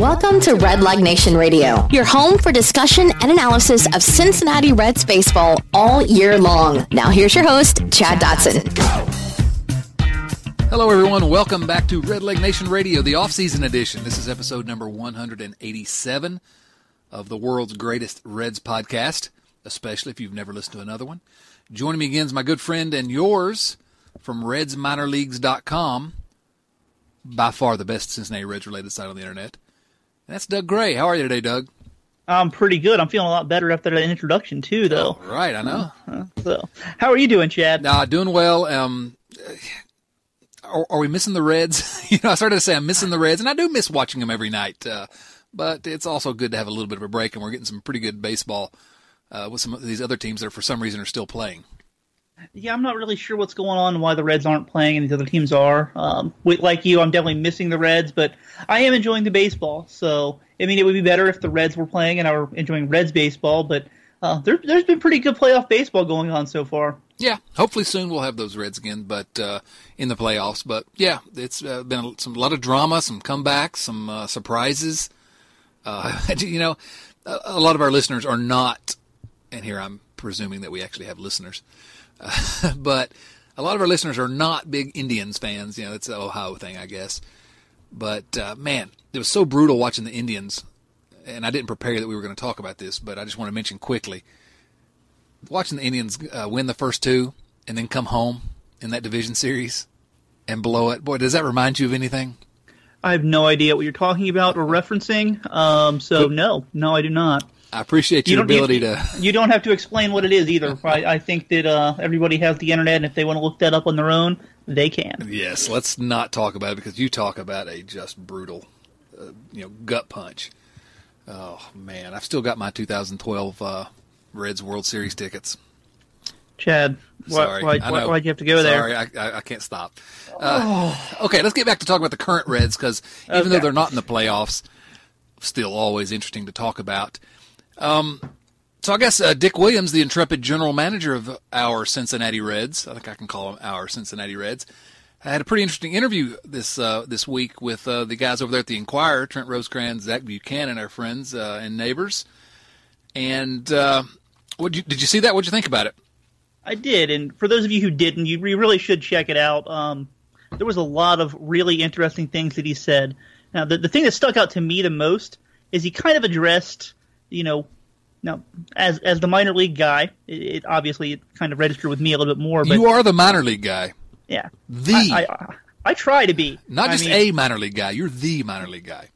Welcome to Red Leg Nation Radio, your home for discussion and analysis of Cincinnati Reds baseball all year long. Now, here's your host, Chad Dotson. Hello, everyone. Welcome back to Red Leg Nation Radio, the off-season edition. This is episode number 187 of the world's greatest Reds podcast, especially if you've never listened to another one. Joining me again is my good friend and yours from RedsMinorLeagues.com, by far the best Cincinnati Reds related site on the internet. That's Doug Gray. How are you today, Doug? I'm pretty good. I'm feeling a lot better after that introduction too, though. Oh, right, I know. Uh, so, how are you doing, Chad? Nah, doing well. Um, are, are, we missing the Reds? you know, I started to say I'm missing the Reds, and I do miss watching them every night. Uh, but it's also good to have a little bit of a break, and we're getting some pretty good baseball uh, with some of these other teams that, for some reason, are still playing. Yeah, I'm not really sure what's going on and why the Reds aren't playing and these other teams are. Um, like you, I'm definitely missing the Reds, but I am enjoying the baseball. So, I mean, it would be better if the Reds were playing and I were enjoying Reds baseball, but uh, there, has been pretty good playoff baseball going on so far. Yeah, hopefully soon we'll have those Reds again, but uh, in the playoffs. But yeah, it's uh, been a, some a lot of drama, some comebacks, some uh, surprises. Uh, you know, a, a lot of our listeners are not, and here I'm presuming that we actually have listeners. but a lot of our listeners are not big Indians fans. You know, it's an Ohio thing, I guess. But uh, man, it was so brutal watching the Indians, and I didn't prepare that we were going to talk about this, but I just want to mention quickly watching the Indians uh, win the first two and then come home in that division series and blow it. Boy, does that remind you of anything? I have no idea what you're talking about or referencing. Um, so no, no, I do not. I appreciate your you ability you, to. You don't have to explain what it is either. I, I think that uh, everybody has the internet, and if they want to look that up on their own, they can. Yes, let's not talk about it because you talk about a just brutal, uh, you know, gut punch. Oh man, I've still got my 2012 uh, Reds World Series tickets. Chad, Sorry, why, why, why'd you have to go Sorry, there? Sorry, I, I, can't stop. Uh, oh. Okay, let's get back to talking about the current Reds because even okay. though they're not in the playoffs, still always interesting to talk about. Um, so I guess uh, Dick Williams, the intrepid general manager of our Cincinnati Reds, I think I can call him our Cincinnati Reds, had a pretty interesting interview this uh, this week with uh, the guys over there at the Inquirer, Trent Rosecrans, Zach Buchanan, our friends uh, and neighbors. And uh, what did you see that? What'd you think about it? I did, and for those of you who didn't, you really should check it out. Um, there was a lot of really interesting things that he said. Now, the the thing that stuck out to me the most is he kind of addressed you know, now as as the minor league guy, it, it, obviously it kind of registered with me a little bit more. But you are the minor league guy. Yeah, the I, I, I try to be not just I mean, a minor league guy. You're the minor league guy.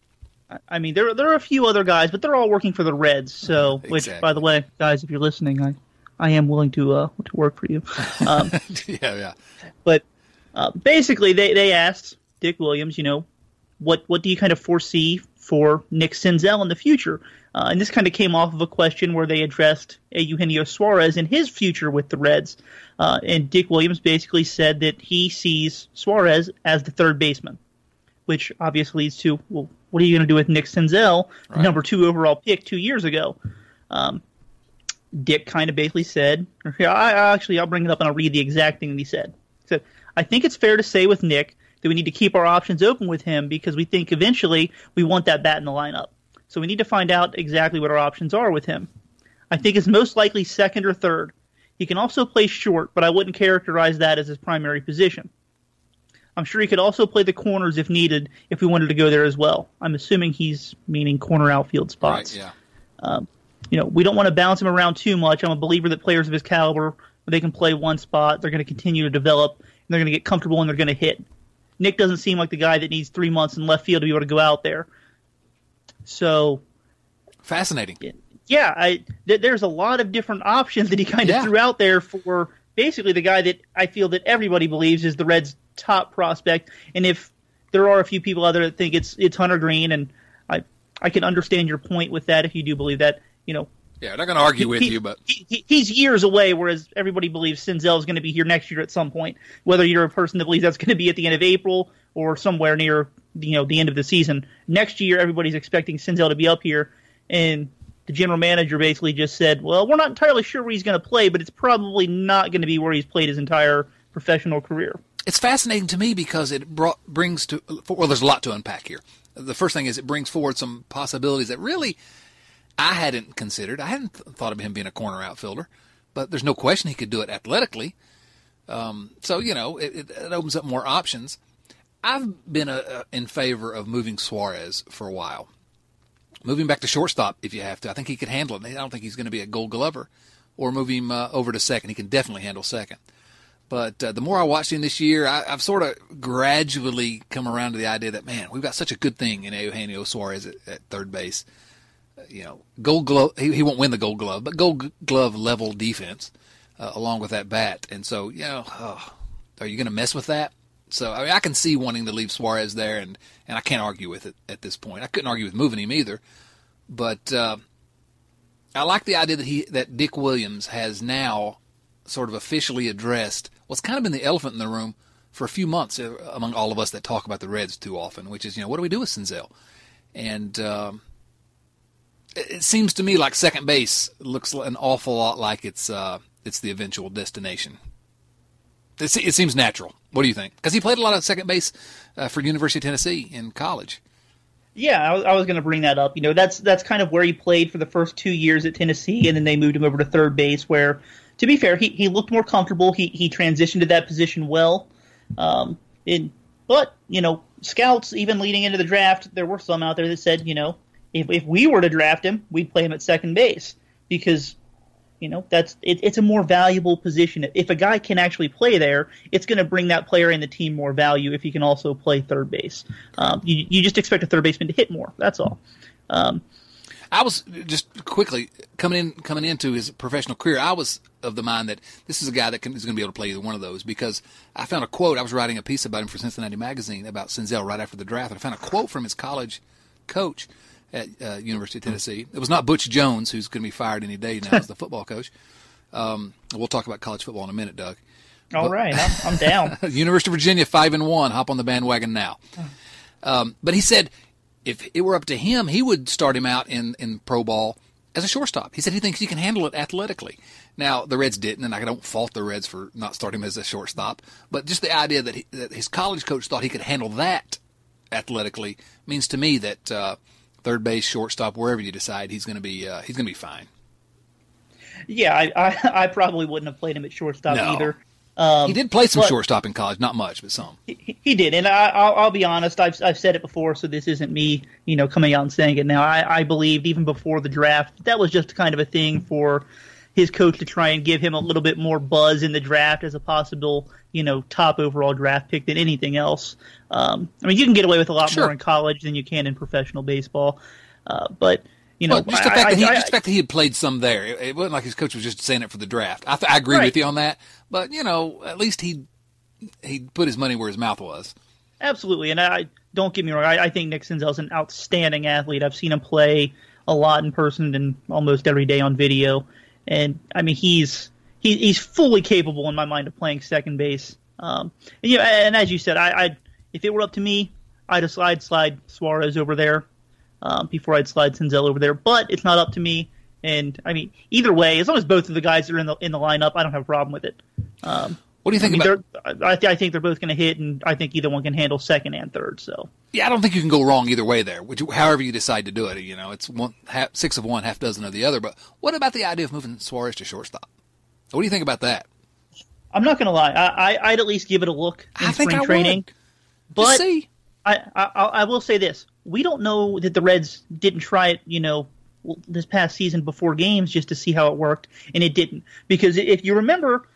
I mean, there there are a few other guys, but they're all working for the Reds. So, exactly. which, by the way, guys, if you're listening, I I am willing to uh to work for you. Um, yeah, yeah. But uh, basically, they they asked Dick Williams, you know, what what do you kind of foresee for Nick Senzel in the future? Uh, and this kind of came off of a question where they addressed Eugenio Suarez and his future with the Reds. Uh, and Dick Williams basically said that he sees Suarez as the third baseman, which obviously leads to, well, what are you going to do with Nick Senzel, right. number two overall pick two years ago? Um, Dick kind of basically said, I, I actually, I'll bring it up and I'll read the exact thing that he said. He said, I think it's fair to say with Nick that we need to keep our options open with him because we think eventually we want that bat in the lineup. So we need to find out exactly what our options are with him. I think it's most likely second or third. He can also play short, but I wouldn't characterize that as his primary position. I'm sure he could also play the corners if needed, if we wanted to go there as well. I'm assuming he's meaning corner outfield spots. Right, yeah. Um, you know, we don't want to bounce him around too much. I'm a believer that players of his caliber, they can play one spot, they're going to continue to develop, and they're going to get comfortable and they're going to hit. Nick doesn't seem like the guy that needs three months in left field to be able to go out there. So fascinating. Yeah, I th- there's a lot of different options that he kind of yeah. threw out there for basically the guy that I feel that everybody believes is the Reds' top prospect. And if there are a few people out there that think it's it's Hunter Greene, and I I can understand your point with that if you do believe that. You know, yeah, I'm not going to argue with he, you, but he, he's years away, whereas everybody believes Senzel is going to be here next year at some point. Whether you're a person that believes that's going to be at the end of April or somewhere near you know the end of the season next year, everybody's expecting Senzel to be up here, and the general manager basically just said, "Well, we're not entirely sure where he's going to play, but it's probably not going to be where he's played his entire professional career." It's fascinating to me because it brought, brings to well, there's a lot to unpack here. The first thing is it brings forward some possibilities that really I hadn't considered. I hadn't th- thought of him being a corner outfielder, but there's no question he could do it athletically. Um, so you know, it, it, it, opens up more options. I've been a, a, in favor of moving Suarez for a while, moving back to shortstop if you have to. I think he could handle it. I don't think he's going to be a Gold Glover, or move him uh, over to second. He can definitely handle second. But uh, the more I watched him this year, I, have sort of gradually come around to the idea that man, we've got such a good thing in Eugenio Suarez at, at third base. Uh, you know, Gold Glove. He, he, won't win the Gold Glove, but Gold Glove level defense uh, along with that bat. And so, you know, oh, are you going to mess with that? So I mean, I can see wanting to leave Suarez there, and and I can't argue with it at this point. I couldn't argue with moving him either, but uh, I like the idea that he that Dick Williams has now sort of officially addressed what's kind of been the elephant in the room for a few months uh, among all of us that talk about the Reds too often, which is you know what do we do with Senzel? And um, it, it, seems to me like second base looks an awful lot like it's uh, it's the eventual destination. It, it seems natural. What do you think? Because he played a lot of second base uh, for University of Tennessee in college. Yeah, I was, I was going to bring that up. You know, that's that's kind of where he played for the first two years at Tennessee, and then they moved him over to third base, where to be fair, he, he looked more comfortable. He he transitioned to that position well. Um, and, but you know, scouts even leading into the draft, there were some out there that said, you know, if if we were to draft him, we'd play him at second base because you know that's it, it's a more valuable position. If a guy can actually play there, it's going to bring that player and the team more value if he can also play third base. Um, you you just expect a third baseman to hit more. That's all. Um, I was just quickly coming in coming into his professional career. I was of the mind that this is a guy that can, is going to be able to play either one of those because I found a quote. I was writing a piece about him for Cincinnati Magazine about Senzel right after the draft, and I found a quote from his college coach at uh, University of Tennessee. It was not Butch Jones, who's going to be fired any day now as the football coach. Um, we'll talk about college football in a minute, Doug. All but, right, I'm, I'm down. University of Virginia, five and one. Hop on the bandwagon now. Um, but he said if it were up to him, he would start him out in, in pro ball as a shortstop. He said he thinks he can handle it athletically. Now the Reds didn't, and I don't fault the Reds for not starting him as a shortstop. But just the idea that, he, that his college coach thought he could handle that athletically means to me that uh, third base, shortstop, wherever you decide, he's going to be uh, he's going to be fine. Yeah, I, I, I probably wouldn't have played him at shortstop no. either. Um, he did play some shortstop in college, not much, but some. He, he did, and I, will be honest. I've I've said it before, so this isn't me, you know, coming out and saying it now. I, I believed even before the draft that was just kind of a thing for his coach to try and give him a little bit more buzz in the draft as a possible, you know, top overall draft pick than anything else. Um, I mean, you can get away with a lot sure. more in college than you can in professional baseball, uh, but you know, well, just the fact I, that he, I, just the fact that he had played some there, it, it, wasn't like his coach was just saying it for the draft. I, th- I agree right. with you on that, but you know, at least he he put his money where his mouth was. Absolutely, and I don't get me wrong. I, I think Nick Senzel's an outstanding athlete. I've seen him play a lot in person and almost every day on video, and I mean he's he, he's fully capable in my mind of playing second base. Um, and, you know, and as you said, I, I if it were up to me, I'd slide slide Suarez over there um, before I'd slide Senzel over there. But it's not up to me. And I mean, either way, as long as both of the guys are in the in the lineup, I don't have a problem with it. Um, what do you think I mean, about? I, th- I, think they're both going to hit, and I think either one can handle second and third. So yeah, I don't think you can go wrong either way there. Which, however you decide to do it, you know, it's one half, six of one, half dozen of the other. But what about the idea of moving Suarez to shortstop? What do you think about that? I'm not going to lie. I, would at least give it a look in I spring training. Would. But see. I, I I will say this: we don't know that the Reds didn't try it, you know, this past season before games just to see how it worked, and it didn't. Because if you remember,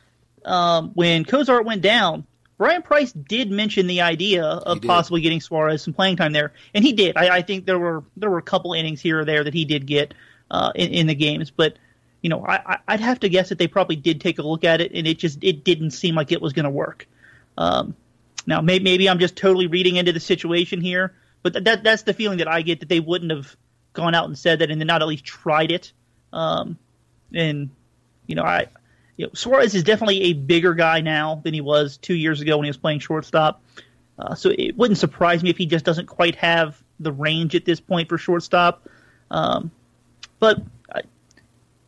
um, when Cozart went down, Bryan Price did mention the idea of possibly getting Suarez some playing time there, and he did. I, I, think there were there were a couple innings here or there that he did get uh, in, in, the games, but you know, I, would have to guess that they probably did take a look at it, and it just it didn't seem like it was going to work. Um, now, may, maybe I'm just totally reading into the situation here, but that that's the feeling that I get that they wouldn't have gone out and said that and then not at least tried it. Um, and you know, I you know, Suarez is definitely a bigger guy now than he was two years ago when he was playing shortstop. Uh, so it wouldn't surprise me if he just doesn't quite have the range at this point for shortstop. Um, but I,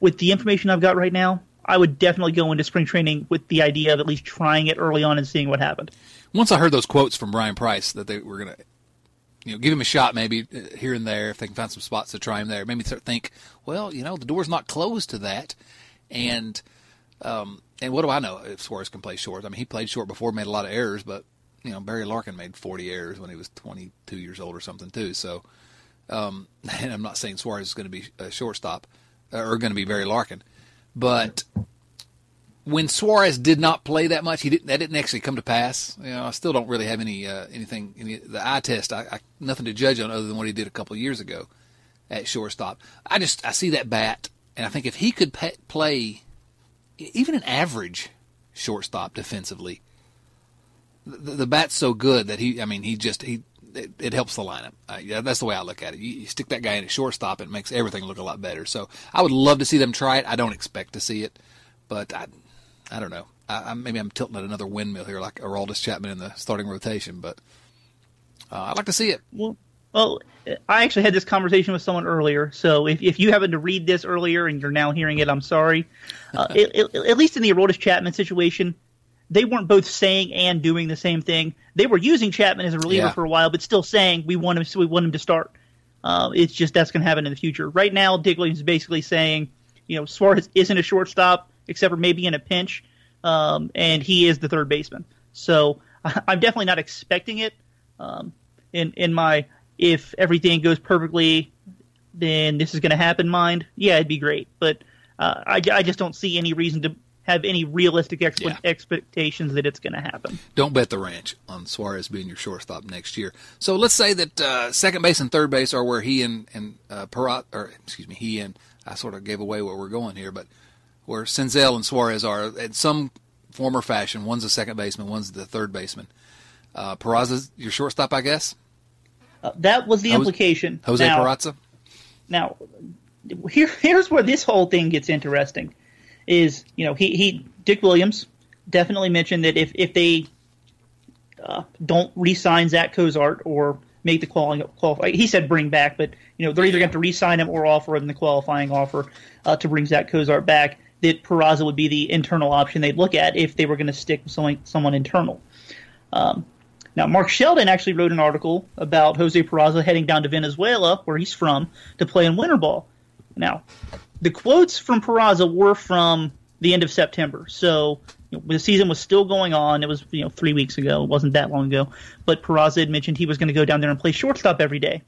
with the information I've got right now, I would definitely go into spring training with the idea of at least trying it early on and seeing what happened. Once I heard those quotes from Bryan Price that they were going to you know, give him a shot maybe uh, here and there if they can find some spots to try him there. Maybe think, well, you know, the door's not closed to that, and um, and what do I know if Suarez can play short? I mean, he played short before, made a lot of errors, but you know, Barry Larkin made 40 errors when he was 22 years old or something too. So, um, and I'm not saying Suarez is going to be a shortstop or going to be Barry Larkin, but when Suarez did not play that much, he didn't. That didn't actually come to pass. You know, I still don't really have any uh, anything. Any, the eye test, I, I, nothing to judge on other than what he did a couple years ago at shortstop. I just I see that bat, and I think if he could pe- play even an average shortstop defensively, the, the, bat's so good that he. I mean, he just he. It, it helps the lineup. Uh, yeah, that's the way I look at it. You, you stick that guy in at shortstop, it makes everything look a lot better. So I would love to see them try it. I don't expect to see it, but I, I don't know. I, I, maybe I'm tilting at another windmill here, like Aroldis Chapman in the starting rotation, but uh, I'd like to see it. Well, well, I actually had this conversation with someone earlier. So if, if you happened to read this earlier and you're now hearing it, I'm sorry. Uh, it, it, at least in the Aroldis Chapman situation, they weren't both saying and doing the same thing. They were using Chapman as a reliever yeah. for a while, but still saying we want him. So we want him to start. Uh, it's just that's going to happen in the future. Right now, Dick Williams is basically saying, you know, Suarez isn't a shortstop except for maybe in a pinch, um, and he is the third baseman. So I'm definitely not expecting it. Um, in in my if everything goes perfectly, then this is going to happen. Mind, yeah, it'd be great, but uh, I, I just don't see any reason to have any realistic yeah. expectations that it's going to happen. Don't bet the ranch on Suarez being your shortstop next year. So let's say that uh, second base and third base are where he and and uh, Parat, or excuse me, he and I sort of gave away where we're going here, but where Senzel and Suarez are in some form or fashion. One's a second baseman, one's the third baseman. Uh, Peraza's your shortstop, I guess. Uh, that was the Jose, implication. Jose now, Peraza. Now, here, here's where this whole thing gets interesting. Is you know he he Dick Williams definitely mentioned that if if they uh, don't re-sign Zach Cozart or make the qualifying, qualify, he said bring back, but you know they're either going to re-sign him or offer him the qualifying offer uh, to bring Zach Cozart back that Peraza would be the internal option they'd look at if they were going to stick with someone, someone internal. Um, now, Mark Sheldon actually wrote an article about Jose Peraza heading down to Venezuela, where he's from, to play in winter ball. Now, the quotes from Peraza were from the end of September, so you know, the season was still going on. It was you know three weeks ago. It wasn't that long ago. But Peraza had mentioned he was going to go down there and play shortstop every day.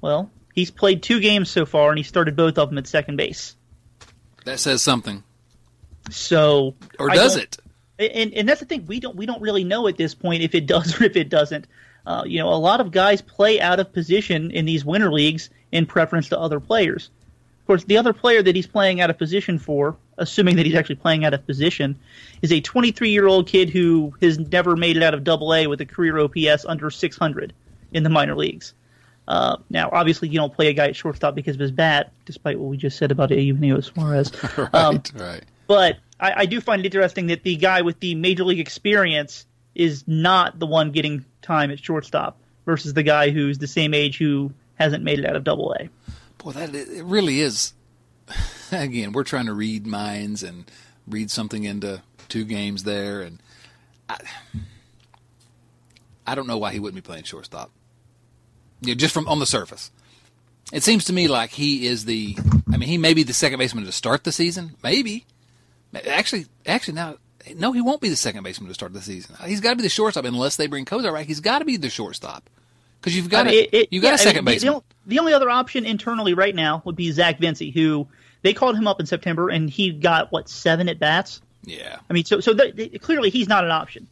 Well, he's played two games so far, and he started both of them at second base. That says something. So, or does it? And and that's the thing we don't we don't really know at this point if it does or if it doesn't. Uh, you know, a lot of guys play out of position in these winter leagues in preference to other players. Of course, the other player that he's playing out of position for, assuming that he's actually playing out of position, is a 23 year old kid who has never made it out of Double A with a career OPS under 600 in the minor leagues. Uh, now, obviously, you don't play a guy at shortstop because of his bat, despite what we just said about Eugenio Suarez. right, um, right. But I, I, do find it interesting that the guy with the major league experience is not the one getting time at shortstop versus the guy who's the same age who hasn't made it out of Double A. Boy, that it really is. Again, we're trying to read minds and read something into two games there, and I, I don't know why he wouldn't be playing shortstop you know, just from on the surface. It seems to me like he is the. I mean, he may be the second baseman to start the season. Maybe. Actually, actually now, no, he won't be the second baseman to start the season. He's got to be the shortstop unless they bring Cozart right. He's got to be the shortstop because you've got I mean, a, you got yeah, a second I mean, baseman. The, the, only other option internally right now would be Zach Vincej, who they called him up in September and he got what seven at bats. Yeah. I mean, so so the, the, clearly he's not an option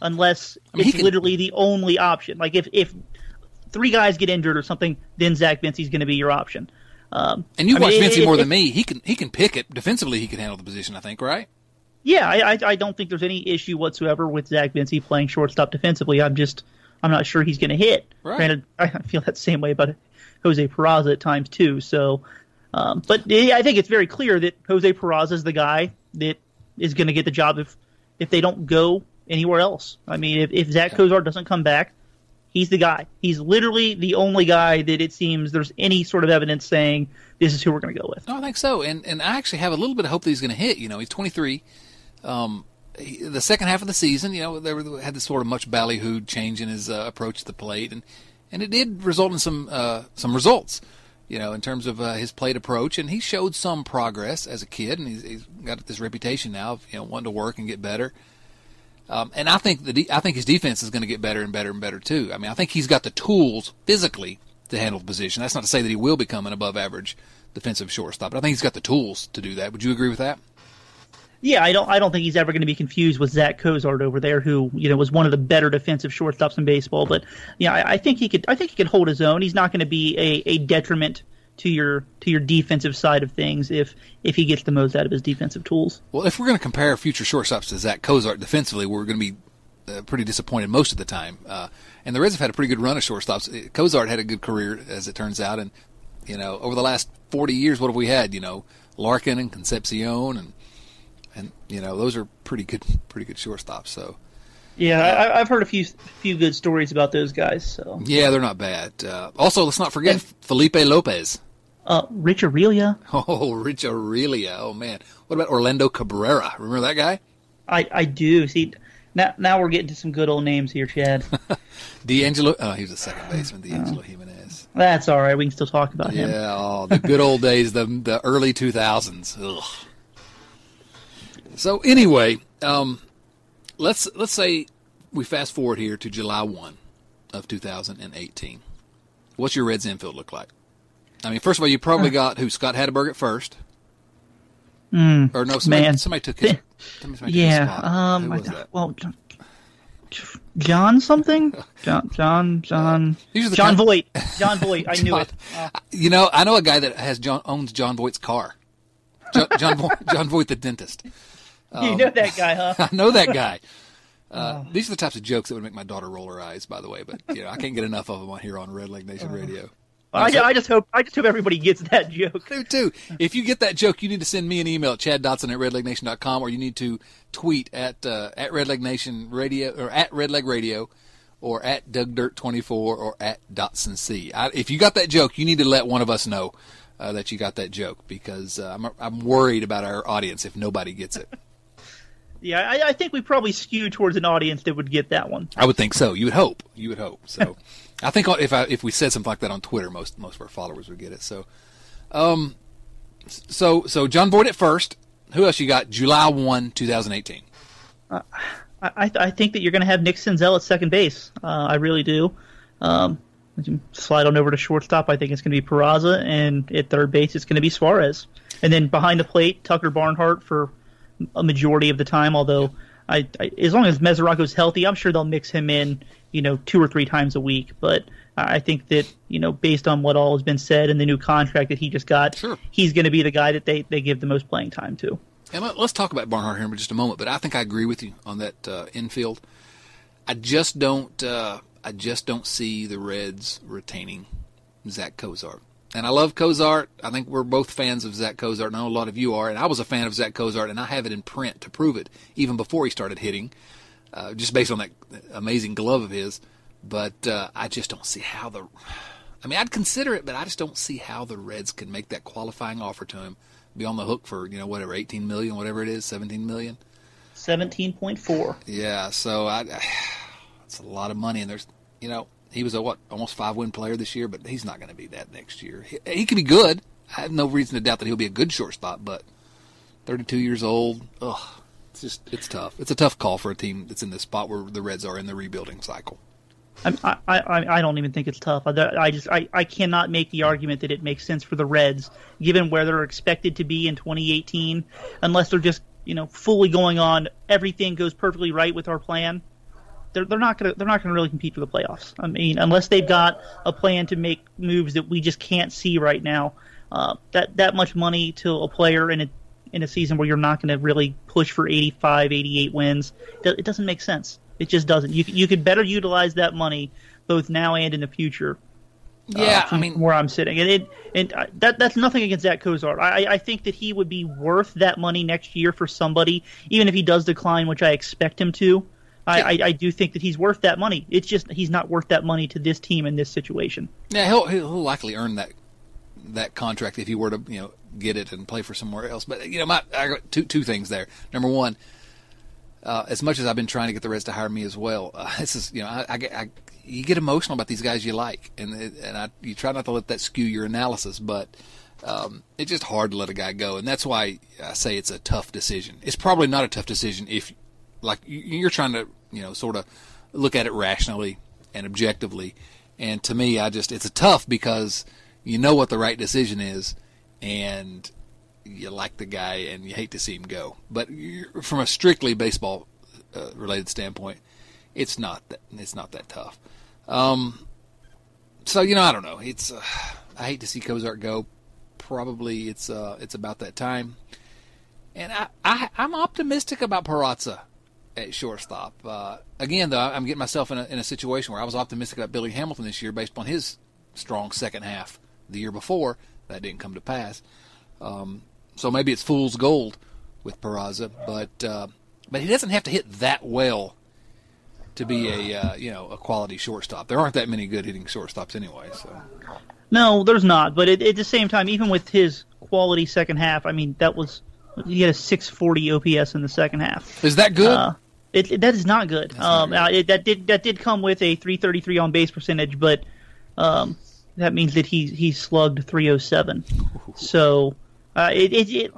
unless I mean, it's can, literally the only option. Like if if three guys get injured or something, then Zach Vincej's going to be your option. Um, and you watch Vincej more it, than me. He can he can pick it defensively. He can handle the position. I think, right? Yeah, I, I, I don't think there's any issue whatsoever with Zach Vincej playing shortstop defensively. I'm just I'm not sure he's going to hit. Right. Granted, I feel that same way about Jose Peraza at times too. So, um, but I think it's very clear that Jose Peraza is the guy that is going to get the job if if they don't go anywhere else. I mean, if, if Zach Cozart doesn't come back, He's the guy. He's literally the only guy that it seems there's any sort of evidence saying this is who we're going to go with. No, I think so. And and I actually have a little bit of hope that he's going to hit. You know, he's 23. Um, he, the second half of the season, you know, there had this sort of much ballyhooed change in his uh, approach to the plate, and and it did result in some uh, some results. You know, in terms of uh, his plate approach, and he showed some progress as a kid, and he's, he's got this reputation now of you know wanting to work and get better. Um, and I think the de- I think his defense is going to get better and better and better too. I mean, I think he's got the tools physically to handle the position. That's not to say that he will become an above average defensive shortstop, but I think he's got the tools to do that. Would you agree with that? Yeah, I don't. I don't think he's ever going to be confused with Zach Cozart over there, who you know was one of the better defensive shortstops in baseball. But yeah, I, I think he could. I think he could hold his own. He's not going to be a, a detriment to your to your defensive side of things if if he gets the most out of his defensive tools. Well, if we're going to compare future shortstops to Zach Cozart defensively, we're going to be uh, pretty disappointed most of the time. Uh, and the Reds have had a pretty good run of shortstops. Uh, Cozart had a good career, as it turns out, and you know over the last 40 years, what have we had? You know, Larkin and Concepcion, and and you know those are pretty good, pretty good shortstops. So. Yeah, I, have heard a few few good stories about those guys. So yeah, they're not bad. Uh, also, let's not forget and, Felipe Lopez. Uh, Rich Aurilia. Oh, Rich Aurilia. Oh man, what about Orlando Cabrera? Remember that guy? I I do. See, now now we're getting to some good old names here, Chad. D'Angelo. Oh, he was a second baseman. D'Angelo oh. Jimenez. That's all right. We can still talk about yeah, him. Yeah. Oh, the good old days. The the early two thousands. So anyway, um, let's let's say we fast forward here to July one of 2018. What's your Reds infield look like? I mean, first of all, you probably got who Scott Hatteberg at first. Mm, or no, somebody, man. somebody took his. Somebody yeah, took his um, Who was that? well, John something, John, John, John, John kind, Voight, John Voight. I John, knew it. Uh, you know, I know a guy that has John owns John Voight's car. John, John, Voight, Jon Voight, the dentist. Um, you know that guy, huh? I know that guy. Uh, oh. These are the types of jokes that would make my daughter roll her eyes. By the way, but you know, I can't get enough of them on here on Red Leg Nation uh, Radio. I, I, just hope I just hope everybody gets that joke. Too. If you get that joke, you need to send me an email at Chad chaddotson at redlegnation.com or you need to tweet at uh, at redlegnation radio or at redleg radio or at dougdirt24 or at dotson c. I, if you got that joke, you need to let one of us know uh, that you got that joke because uh, I'm I'm worried about our audience if nobody gets it. Yeah, I, I think we probably skew towards an audience that would get that one. I would think so. You would hope. You would hope. So. I think if I, if we said something like that on Twitter, most most of our followers would get it. So, um, so so Jon Voight at first. Who else you got? July one, two thousand eighteen. Uh, I I think that you're going to have Nick Senzel at second base. Uh, I really do. Um, slide on over to shortstop. I think it's going to be Peraza, and at third base it's going to be Suarez. And then behind the plate, Tucker Barnhart for a majority of the time. Although I, I as long as Mesoraco's healthy, I'm sure they'll mix him in you know, two or three times a week. But I think that, you know, based on what all has been said and the new contract that he just got, sure. he's going to be the guy that they, they give the most playing time to. And let's talk about Barnhart here in just a moment. But I think I agree with you on that uh, infield. I just don't. Uh, I just don't see the Reds retaining Zach Cozart. And I love Cozart. I think we're both fans of Zach Cozart. And I know a lot of you are. And I was a fan of Zach Cozart, and I have it in print to prove it, even before he started hitting uh, just based on that amazing glove of his. But uh, I just don't see how the. I mean, I'd consider it, but I just don't see how the Reds can make that qualifying offer to him, be on the hook for you know whatever, eighteen million, whatever it is, seventeen million. Seventeen point four. Yeah, so I, I, it's a lot of money, and there's you know he was a what almost five win player this year, but he's not going to be that next year. He, he could be good. I have no reason to doubt that he'll be a good shortstop, but 32 years old, ugh, it's just it's tough. It's a tough call for a team that's in the spot where the Reds are in the rebuilding cycle. I, I, I don't even think it's tough. I, I just I, I cannot make the argument that it makes sense for the Reds, given where they're expected to be in 2018, unless they're just you know fully going on everything goes perfectly right with our plan. They're, they're not gonna they're not gonna really compete for the playoffs. I mean, unless they've got a plan to make moves that we just can't see right now. Uh, that that much money to a player and it in a season where you're not going to really push for 85, 88 wins. It doesn't make sense. It just doesn't. You you could better utilize that money both now and in the future. Uh, yeah, uh, I mean where I'm sitting, and it and that that's nothing against Zach Cozart. I I think that he would be worth that money next year for somebody, even if he does decline, which I expect him to. I, I, I, do think that he's worth that money. It's just he's not worth that money to this team in this situation. Yeah, he'll he'll likely earn that that contract if he were to you know get it and play for somewhere else. But you know, my I got two two things there. Number one, uh, as much as I've been trying to get the Reds to hire me as well, uh, this is you know I, I, get I, you get emotional about these guys you like, and and I, you try not to let that skew your analysis, but um, it's just hard to let a guy go, and that's why I say it's a tough decision. It's probably not a tough decision if, like, you're trying to you know sort of look at it rationally and objectively, and to me, I just it's a tough because you know what the right decision is, and you like the guy and you hate to see him go. But from a strictly baseball uh, related standpoint, it's not that it's not that tough. Um, so you know, I don't know. It's uh, I hate to see Cozart go. Probably it's uh, it's about that time, and I, I I'm optimistic about Peraza at shortstop. Uh, again, though, I'm getting myself in a, in a situation where I was optimistic about Billy Hamilton this year based on his strong second half the year before. That didn't come to pass. Um, so maybe it's fool's gold with Peraza, but uh, but he doesn't have to hit that well to be a uh, you know a quality shortstop. There aren't that many good hitting shortstops anyway. So no, there's not. But at, at the same time, even with his quality second half, I mean that was he had a 640 OPS in the second half. Is that good? Uh, it, it, that is not good. Um, not good. Uh, it, that did that did come with a 333 on base percentage, but um, that means that he he slugged 307. So uh, it, it, it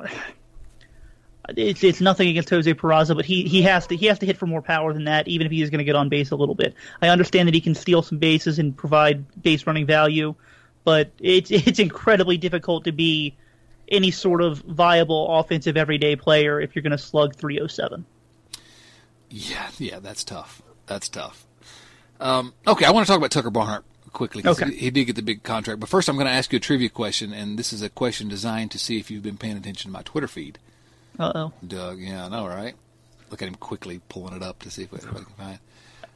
it's, it's nothing against Jose Peraza, but he, he has to he has to hit for more power than that, even if he is going to get on base a little bit. I understand that he can steal some bases and provide base running value, but it's it's incredibly difficult to be any sort of viable offensive everyday player if you're going to slug 307. Yeah, yeah, that's tough. That's tough. Um, okay, I want to talk about Tucker Barnhart quickly because okay. he, he, did get the big contract. But first, I'm going to ask you a trivia question, and this is a question designed to see if you've been paying attention to my Twitter feed. Uh oh. Doug, yeah, I know, right? Look at him quickly pulling it up to see if anybody can find.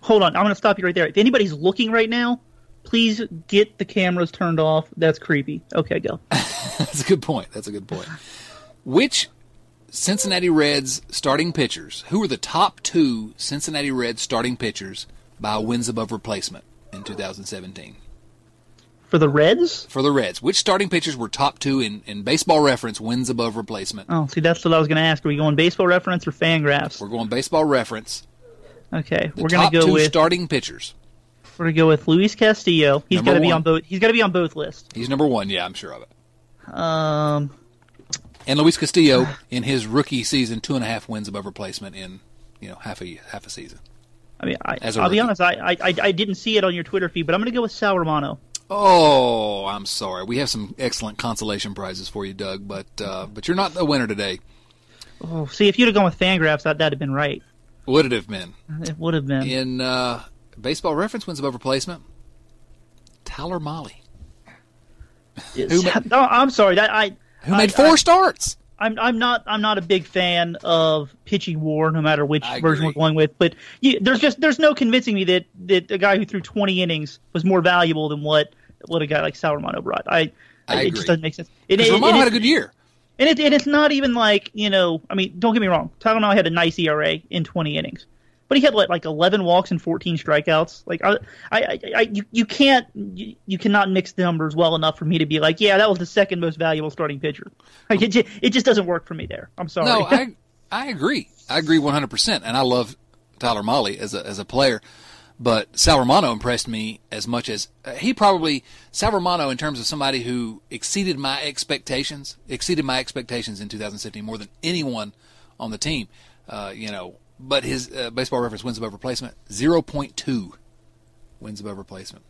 Hold on, I'm going to stop you right there. If anybody's looking right now, please get the cameras turned off. That's creepy. Okay, go. That's a good point. That's a good point. Which Cincinnati Reds starting pitchers? Who are the top two Cincinnati Reds starting pitchers by wins above replacement? in 2017. For the Reds? For the Reds. Which starting pitchers were top two in, in baseball reference wins above replacement? Oh, see, that's what I was going to ask. Are we going baseball reference or Fangraphs? We're going baseball reference. Okay, the we're going to go two with starting pitchers. We're going to go with Luis Castillo. He's got to be on both. He's got to be on both lists. He's number one. Yeah, I'm sure of it. Um, and Luis Castillo in his rookie season, two and a half wins above replacement in you know half a half a season. I mean, I, will rookie. be honest. I, I I didn't see it on your Twitter feed, but I'm going to go with Sal Romano. Oh, I'm sorry. We have some excellent consolation prizes for you, Doug, but uh, but you're not the winner today. Oh, see, if you'd have gone with Fangraphs, that that'd have been right. Would it have been? It would have been. In uh, baseball reference wins above replacement, Tyler Mahle. who ma- no, I'm sorry. That I who made I, four I, starts. I'm I'm not I'm not a big fan of pitching war, no matter which version we're going with. But you, there's just there's no convincing me that that a guy who threw 20 innings was more valuable than what what a guy like Sal Romano brought. I, I it just doesn't make sense. It, it, Romano had a good year, and it and it's not even like you know. I mean, don't get me wrong. Romano had a nice ERA in 20 innings but he had like, like 11 walks and 14 strikeouts. Like I, I, I you, you can't, you, you, cannot mix the numbers well enough for me to be like, yeah, that was the second most valuable starting pitcher. Like it, it just doesn't work for me there. I'm sorry. No, I, I agree. I agree 100%. And I love Tyler Mahle as a, as a player. But Sal Romano impressed me as much as uh, he probably Sal Romano in terms of somebody who exceeded my expectations, exceeded my expectations in 2017 more than anyone on the team. Uh, you know, but his uh, baseball reference wins above replacement 0.2 wins above replacement.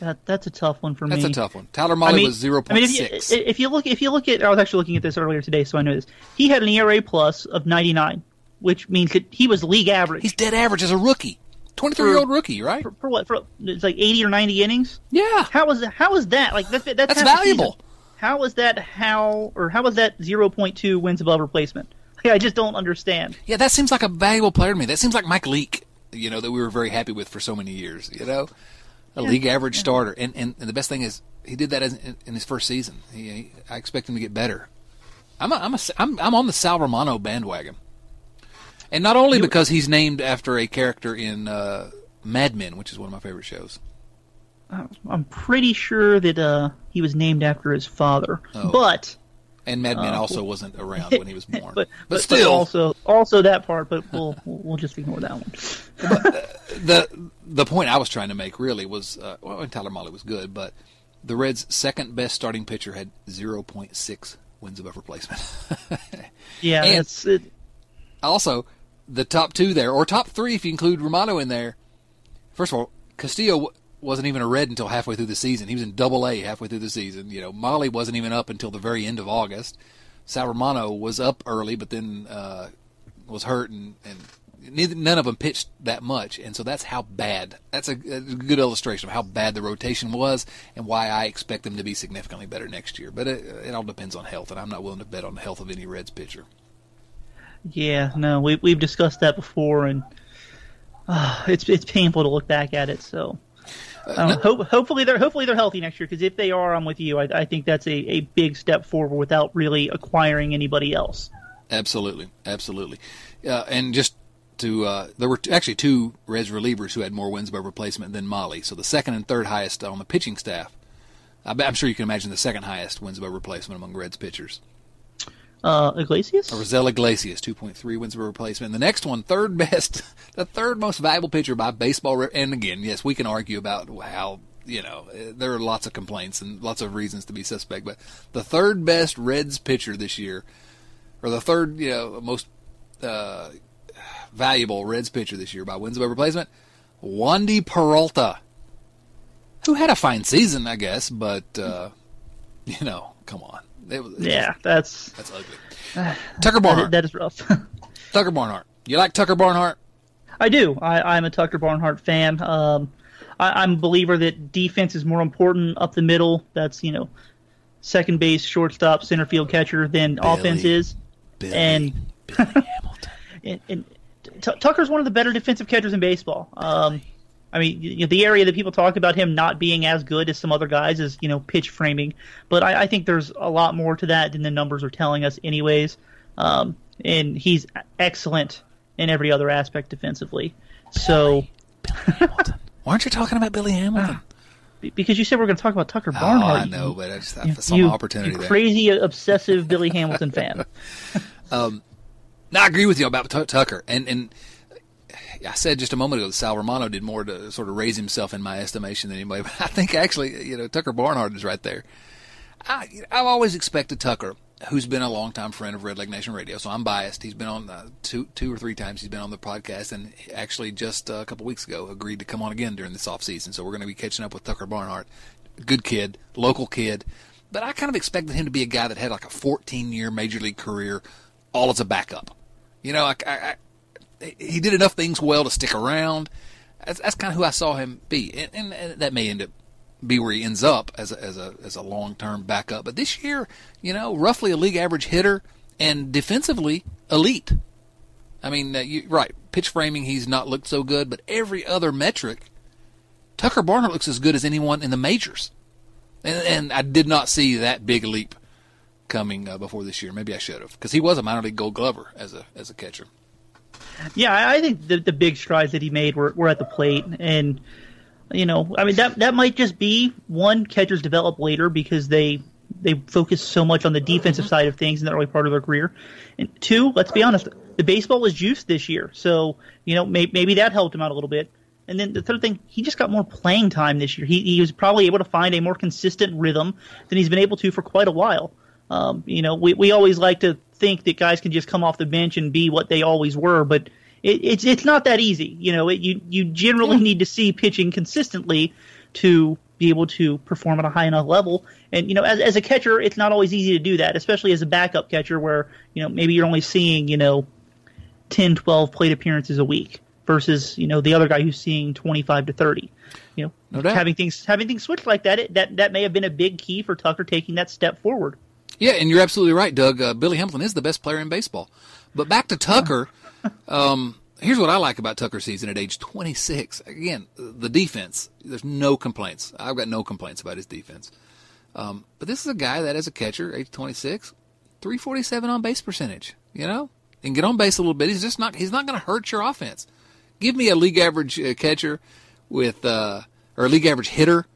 That that's a tough one for that's me. That's a tough one. Tyler Mahle I mean, was 0.6. I mean, if you, if you look if you look at I was actually looking at this earlier today, so I know this. He had an ERA plus of 99, which means that he was league average. He's dead average as a rookie. 23 year old rookie, right? For, for, what? For it's like 80 or 90 innings. Yeah. How was how was that? Like that, that's that's valuable. How was that? How or how was that 0.2 wins above replacement? I just don't understand. Yeah, that seems like a valuable player to me. That seems like Mike Leake, you know, that we were very happy with for so many years. You know, a yeah, league average yeah. starter, and, and and the best thing is he did that in, in his first season. He, he, I expect him to get better. I'm a, I'm a, I'm I'm on the Sal Romano bandwagon, and not only because he's named after a character in uh, Mad Men, which is one of my favorite shows. I'm pretty sure that uh, he was named after his father, oh. but And Mad Men uh, also wasn't around when he was born. but, but, but, still, but also also that part. But we'll we'll just ignore that one. uh, the the point I was trying to make really was uh, well, Tyler Mahle was good, but the Reds' second best starting pitcher had zero point six wins above replacement. yeah, and it's it. also the top two there, or top three if you include Romano in there. First of all, Castillo wasn't even a red until halfway through the season. He was in Double A halfway through the season. You know, Mahle wasn't even up until the very end of August. Sal Romano was up early, but then uh, was hurt, and, and neither, none of them pitched that much. And so that's how bad. That's a, a, good illustration of how bad the rotation was, and why I expect them to be significantly better next year. But it, it all depends on health, and I'm not willing to bet on the health of any Reds pitcher. Yeah, no, we, we've discussed that before, and uh, it's it's painful to look back at it. So uh, hope, hopefully they're hopefully they're healthy next year because if they are, I'm with you. I, I think that's a, a big step forward without really acquiring anybody else. Absolutely, absolutely, uh, and just to uh, there were actually two Reds relievers who had more wins by replacement than Mahle. So the second and third highest on the pitching staff. I'm sure you can imagine the second highest wins by replacement among Reds pitchers. Uh, Iglesias? Raisel Iglesias, 2.3 wins per replacement. And the next one, third best, the third most valuable pitcher by baseball. And again, yes, we can argue about how, you know, there are lots of complaints and lots of reasons to be suspect, but the third best Reds pitcher this year, or the third, you know, most uh, valuable Reds pitcher this year by wins by replacement, Wandy Peralta, who had a fine season, I guess, but, uh, you know, come on. It it yeah, just, that's that's ugly. Tucker Barnhart. that, that is rough. Tucker Barnhart. You like Tucker Barnhart? I do. I, I'm a Tucker Barnhart fan. Um, I, am a believer that defense is more important up the middle. That's you know, second base, shortstop, center field, catcher than Billy, offense is. Billy, and Billy Hamilton. and, and T- Tucker's one of the better defensive catchers in baseball. Um, I mean, you know, the area that people talk about him not being as good as some other guys is, you know, pitch framing. But I, I think there's a lot more to that than the numbers are telling us, anyways. Um, and he's excellent in every other aspect defensively. So, Billy Hamilton. Why aren't you talking about Billy Hamilton? because you said we are going to talk about Tucker Barnhart. Oh, I know, but I just thought some you, opportunity. You crazy, obsessive Billy Hamilton fan. um, now I agree with you about T- Tucker, and and I said just a moment ago that Sal Romano did more to sort of raise himself in my estimation than anybody. But I think actually, you know, Tucker Barnhart is right there. I, I've always expected Tucker, who's been a longtime friend of Red Redleg Nation Radio, so I'm biased. He's been on uh, two, two or three times. He's been on the podcast, and actually just uh, a couple weeks ago agreed to come on again during this off season. So we're going to be catching up with Tucker Barnhart, good kid, local kid. But I kind of expected him to be a guy that had like a 14 year major league career, all as a backup. You know, I, I, he did enough things well to stick around. That's, that's kind of who I saw him be, and, and, and, that may end up be where he ends up as a, as a as a long term backup. But this year, you know, roughly a league average hitter and defensively elite. I mean, uh, you, right, pitch framing he's not looked so good, but every other metric, Tucker Barnhart looks as good as anyone in the majors. And, and I did not see that big leap coming uh, before this year. Maybe I should have, because he was a minor league Gold Glover as a as a catcher. Yeah, I think the the big strides that he made were, were at the plate, and you know, I mean that that might just be one catchers develop later because they they focus so much on the defensive side of things in the early part of their career, and two, let's be honest, the baseball was juiced this year, so you know may, maybe that helped him out a little bit. And then the third thing, he just got more playing time this year. He, he was probably able to find a more consistent rhythm than he's been able to for quite a while. Um, you know, we, we always like to think that guys can just come off the bench and be what they always were, but it, it's it's not that easy. You know, it, you you generally need to see pitching consistently to be able to perform at a high enough level. And you know, as as a catcher, it's not always easy to do that, especially as a backup catcher, where you know maybe you're only seeing you know 10, 12 plate appearances a week versus you know the other guy who's seeing 25 to 30 you know no having things having things switch like that it, that that may have been a big key for Tucker taking that step forward yeah, and you're absolutely right, Doug. Uh, Billy Hamilton is the best player in baseball. But back to Tucker. Um, here's what I like about Tucker's season at age 26. Again, the defense. There's no complaints. I've got no complaints about his defense. Um, but this is a guy that, as a catcher, age 26, 347 on base percentage. You know, and get on base a little bit. He's just not. He's not going to hurt your offense. Give me a league average uh, catcher with, uh, or a league average hitter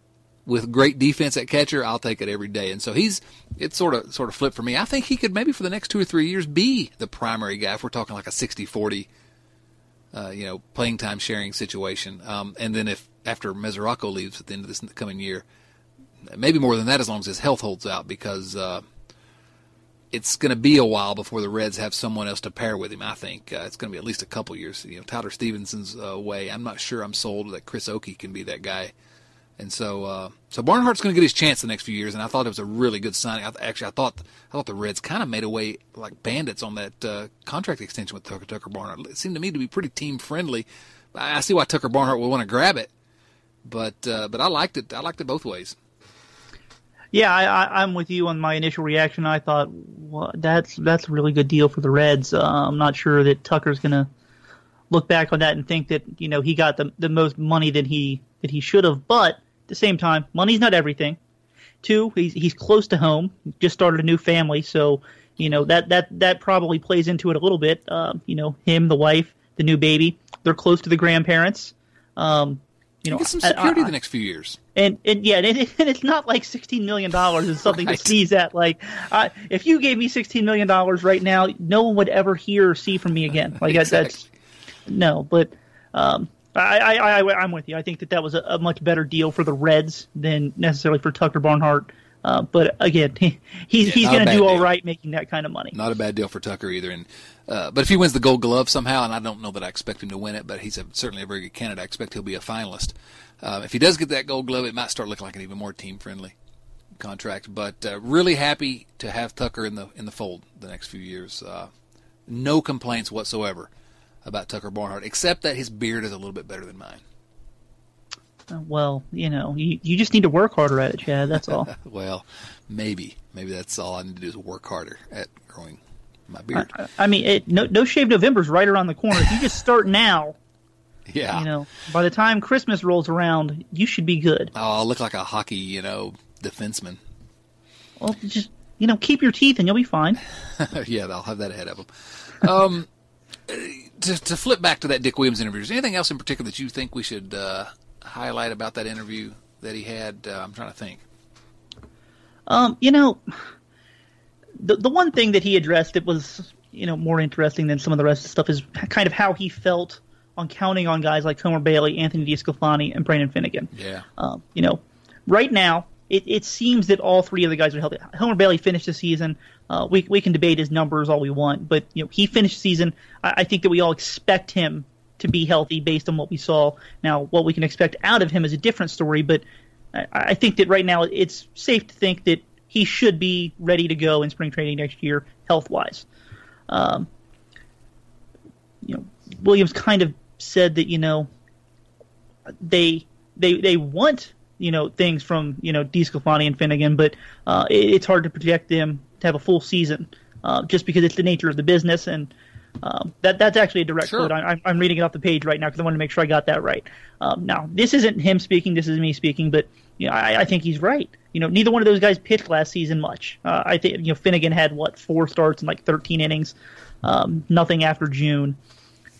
with great defense at catcher, I'll take it every day. And so he's it's sort of sort of flipped for me. I think he could maybe for the next two or three years be the primary guy if we're talking like a 60-40, uh, you know, playing time sharing situation. Um, and then if after Mesoraco leaves at the end of this coming year, maybe more than that as long as his health holds out because uh, it's going to be a while before the Reds have someone else to pair with him. I think uh, it's going to be at least a couple years. You know, Tyler Stephenson's uh. I'm not sure I'm sold that Chris Okey can be that guy and so, uh, so Barnhart's going to get his chance the next few years, and I thought it was a really good signing. I, actually, I thought I thought the Reds kind of made away like bandits on that uh, contract extension with Tucker Tucker Barnhart. It seemed to me to be pretty team friendly. I see why Tucker Barnhart would want to grab it, but uh, but I liked it. I liked it both ways. Yeah, I, am with you on my initial reaction. I thought well, that's that's a really good deal for the Reds. Uh, I'm not sure that Tucker's going to look back on that and think that you know he got the the most money that he that he should have, but the same time, money's not everything. Two, he's he's close to home. Just started a new family, so you know that that that probably plays into it a little bit. Um, you know, him, the wife, the new baby, they're close to the grandparents. Um, you know, get some security I, I, the next few years. And and yeah, and, it, and it's not like sixteen million dollars is something right. to sneeze at. Like, uh, if you gave me sixteen million dollars right now, no one would ever hear or see from me again. Like exactly. that's no, but um, I, I, I, am with you. I think that that was a, a, much better deal for the Reds than necessarily for Tucker Barnhart. Uh, but again, he, he's yeah, he's going to do deal. all right making that kind of money. Not a bad deal for Tucker either. And uh, but if he wins the Gold Glove somehow, and I don't know that I expect him to win it, but he's a, certainly a very good candidate. I expect he'll be a finalist. Uh, if he does get that Gold Glove, it might start looking like an even more team friendly contract. But uh, really happy to have Tucker in the in the fold the next few years. Uh, no complaints whatsoever about Tucker Barnhart, except that his beard is a little bit better than mine. Uh, well, you know, you, you just need to work harder at it, Chad. That's all. well, maybe, maybe that's all I need to do is work harder at growing my beard. I, I mean, it, no, no shave November's right around the corner. If you just start now, yeah, you know, by the time Christmas rolls around, you should be good. Oh, I'll look like a hockey, you know, defenseman. Well, just you know, keep your teeth and you'll be fine. yeah, I'll have that ahead of them. Um, to, to flip back to that Dick Williams interview, is anything else in particular that you think we should uh, highlight about that interview that he had? Uh, I'm trying to think. Um, you know, the the one thing that he addressed that was you know more interesting than some of the rest of the stuff is kind of how he felt on counting on guys like Homer Bailey, Anthony DeSclafani, and Brandon Finnegan. Yeah. Um, you know, right now it, it seems that all three of the guys are healthy. Homer Bailey finished the season. Uh, we we can debate his numbers all we want, but you know he finished season. I, I think that we all expect him to be healthy based on what we saw. Now, what we can expect out of him is a different story, but I, I think that right now it's safe to think that he should be ready to go in spring training next year, health wise. Um, you know, Williams kind of said that you know they they they want you know things from you know DeSclafani and Finnegan, but uh, it, it's hard to project them to have a full season uh, just because it's the nature of the business and. Um, that that's actually a direct sure. quote. I, I'm reading it off the page right now because I want to make sure I got that right. Um, now, this isn't him speaking. This is me speaking, but you know, I, I think he's right. You know, neither one of those guys pitched last season much. Uh, I think you know Finnegan had what four starts and like 13 innings, um, nothing after June.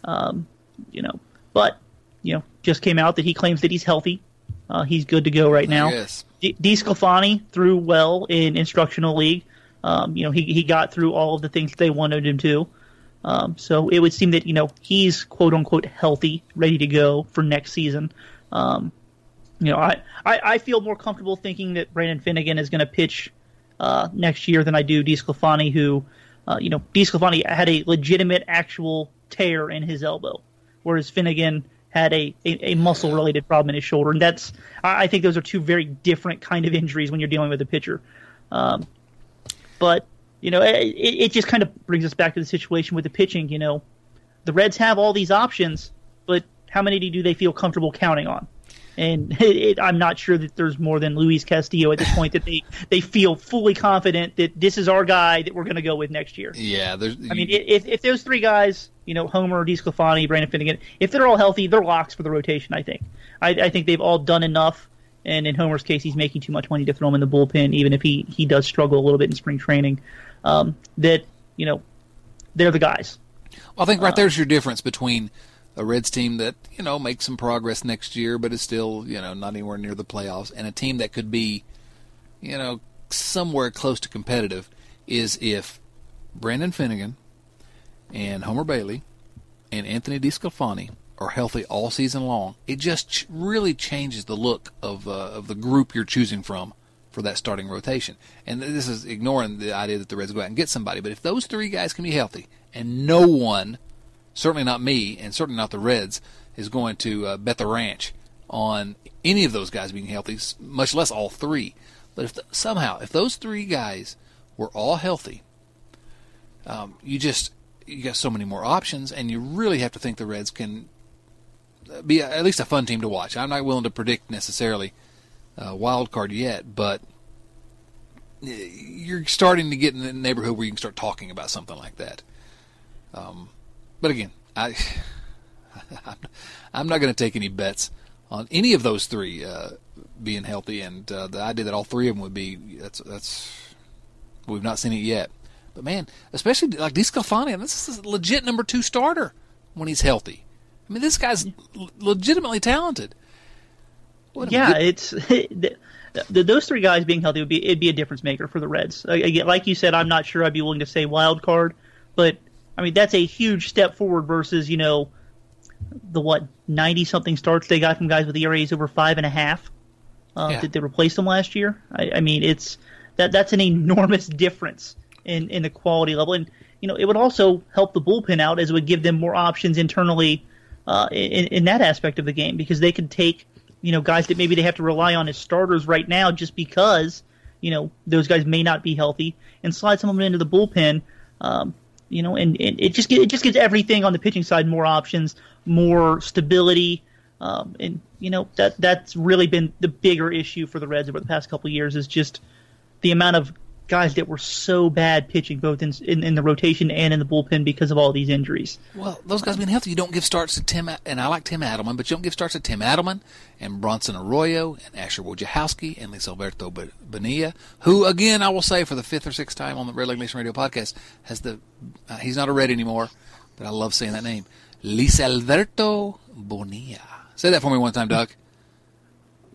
Um, you know, but you know, just came out that he claims that he's healthy. Uh, he's good to go right now. Yes. D- Sclafani threw well in instructional league. Um, you know, he he got through all of the things they wanted him to. Um, so it would seem that you know he's quote unquote healthy, ready to go for next season. Um, you know, I, I, I feel more comfortable thinking that Brandon Finnegan is going to pitch uh, next year than I do DeSclafani, who, uh, you know, DeSclafani had a legitimate actual tear in his elbow, whereas Finnegan had a, a, a muscle related problem in his shoulder, and that's I think those are two very different kind of injuries when you're dealing with a pitcher. Um, but you know, it, it just kind of brings us back to the situation with the pitching. You know, the Reds have all these options, but how many do they feel comfortable counting on? And it, it, I'm not sure that there's more than Luis Castillo at this point that they, they feel fully confident that this is our guy that we're going to go with next year. Yeah, there's. I mean, if if those three guys, you know, Homer, DeSclafani, Brandon Finnegan, if they're all healthy, they're locks for the rotation. I think. I, I think they've all done enough. And in Homer's case, he's making too much money to throw him in the bullpen, even if he, he does struggle a little bit in spring training. Um, that you know, they're the guys. Well, I think right uh, there's your difference between a Reds team that you know makes some progress next year, but is still you know not anywhere near the playoffs, and a team that could be, you know, somewhere close to competitive, is if Brandon Finnegan and Homer Bailey and Anthony DeSclafani are healthy all season long. It just ch- really changes the look of uh, of the group you're choosing from for that starting rotation. And this is ignoring the idea that the Reds go out and get somebody. But if those three guys can be healthy, and no one certainly not me, and certainly not the Reds, is going to uh, bet the ranch on any of those guys being healthy, much less all three. But if the, somehow, if those three guys were all healthy, um, you just you got so many more options, and you really have to think the Reds can be at least a fun team to watch. I'm not willing to predict necessarily uh, wild card yet, but you're starting to get in the neighborhood where you can start talking about something like that. Um, but again, I I'm not going to take any bets on any of those three uh, being healthy, and uh, the idea that all three of them would be that's that's we've not seen it yet. But man, especially like DeSclafani, this is a legit number two starter when he's healthy. I mean, this guy's legitimately talented. yeah, good... it's the, the, those three guys being healthy would be it'd be a difference maker for the Reds. Again, like you said, I'm not sure I'd be willing to say wild card, but I mean, that's a huge step forward versus, you know, the what, 90 something starts they got from guys with ERAs over five and a half. Uh, yeah. Did they replace them last year? I, I, mean, it's that that's an enormous difference in, in the quality level. And, you know, it would also help the bullpen out as it would give them more options internally uh, in, in that aspect of the game because they can take, you know, guys that maybe they have to rely on as starters right now just because, you know, those guys may not be healthy and slide some of them into the bullpen. Um, you know, and, and it just it just gives everything on the pitching side more options, more stability, um, and you know that that's really been the bigger issue for the Reds over the past couple years is just the amount of guys that were so bad pitching both in, in, in the rotation and in the bullpen because of all these injuries. Well, those guys being healthy, you don't give starts to Tim, and I like Tim Adleman, but you don't give starts to Tim Adleman and Bronson Arroyo and Asher Wojciechowski and Lisalverto Bonilla, who, again, I will say for the fifth or sixth time on the Redleg Nation Radio podcast, has the uh, he's not a Red anymore, but I love saying that name, Lisalverto Bonilla. Say that for me one time, Doug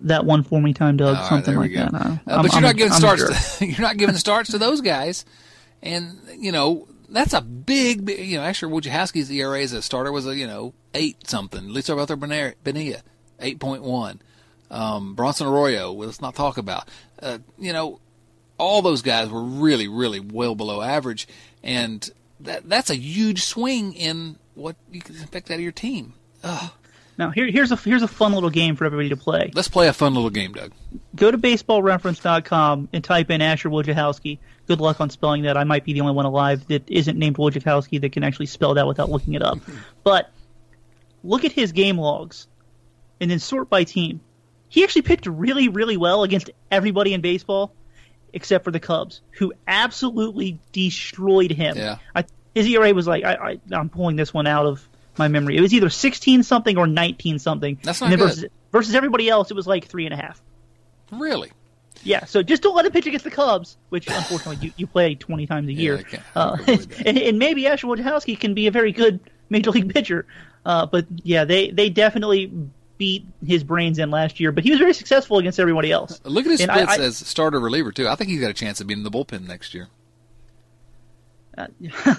that one for me time, Doug. something like that. Uh, but you're not giving starts. To, you're not giving starts to those guys, and you know that's a big, big you know. Actually, Wojciechowski's ERA as a starter was a you know eight something. Talk about their eight point one. Um, Bronson Arroyo, let's not talk about. Uh, you know, all those guys were really, really well below average, and that that's a huge swing in what you can expect out of your team. Ugh. Now here, here's a here's a fun little game for everybody to play. Let's play a fun little game, Doug. Go to baseballreference.com and type in Asher Wojciechowski. Good luck on spelling that. I might be the only one alive that isn't named Wojciechowski that can actually spell that without looking it up. but look at his game logs and then sort by team. He actually pitched really, really well against everybody in baseball except for the Cubs, who absolutely destroyed him. Yeah. I, his ERA was like I, I, I'm pulling this one out of my memory. It was either 16 something or 19 something. That's not good. Versus, versus everybody else, it was like three and a half. Really? Yeah, so just don't let him pitch against the Cubs, which unfortunately you, you play 20 times a year. Yeah, uh, and, and, maybe Asher Wojciechowski can be a very good major league pitcher. Uh, but yeah, they, they definitely beat his brains in last year, but he was very successful against everybody else. Look at his and splits I, I, as starter reliever too. I think he's got a chance of being in the bullpen next year. Uh,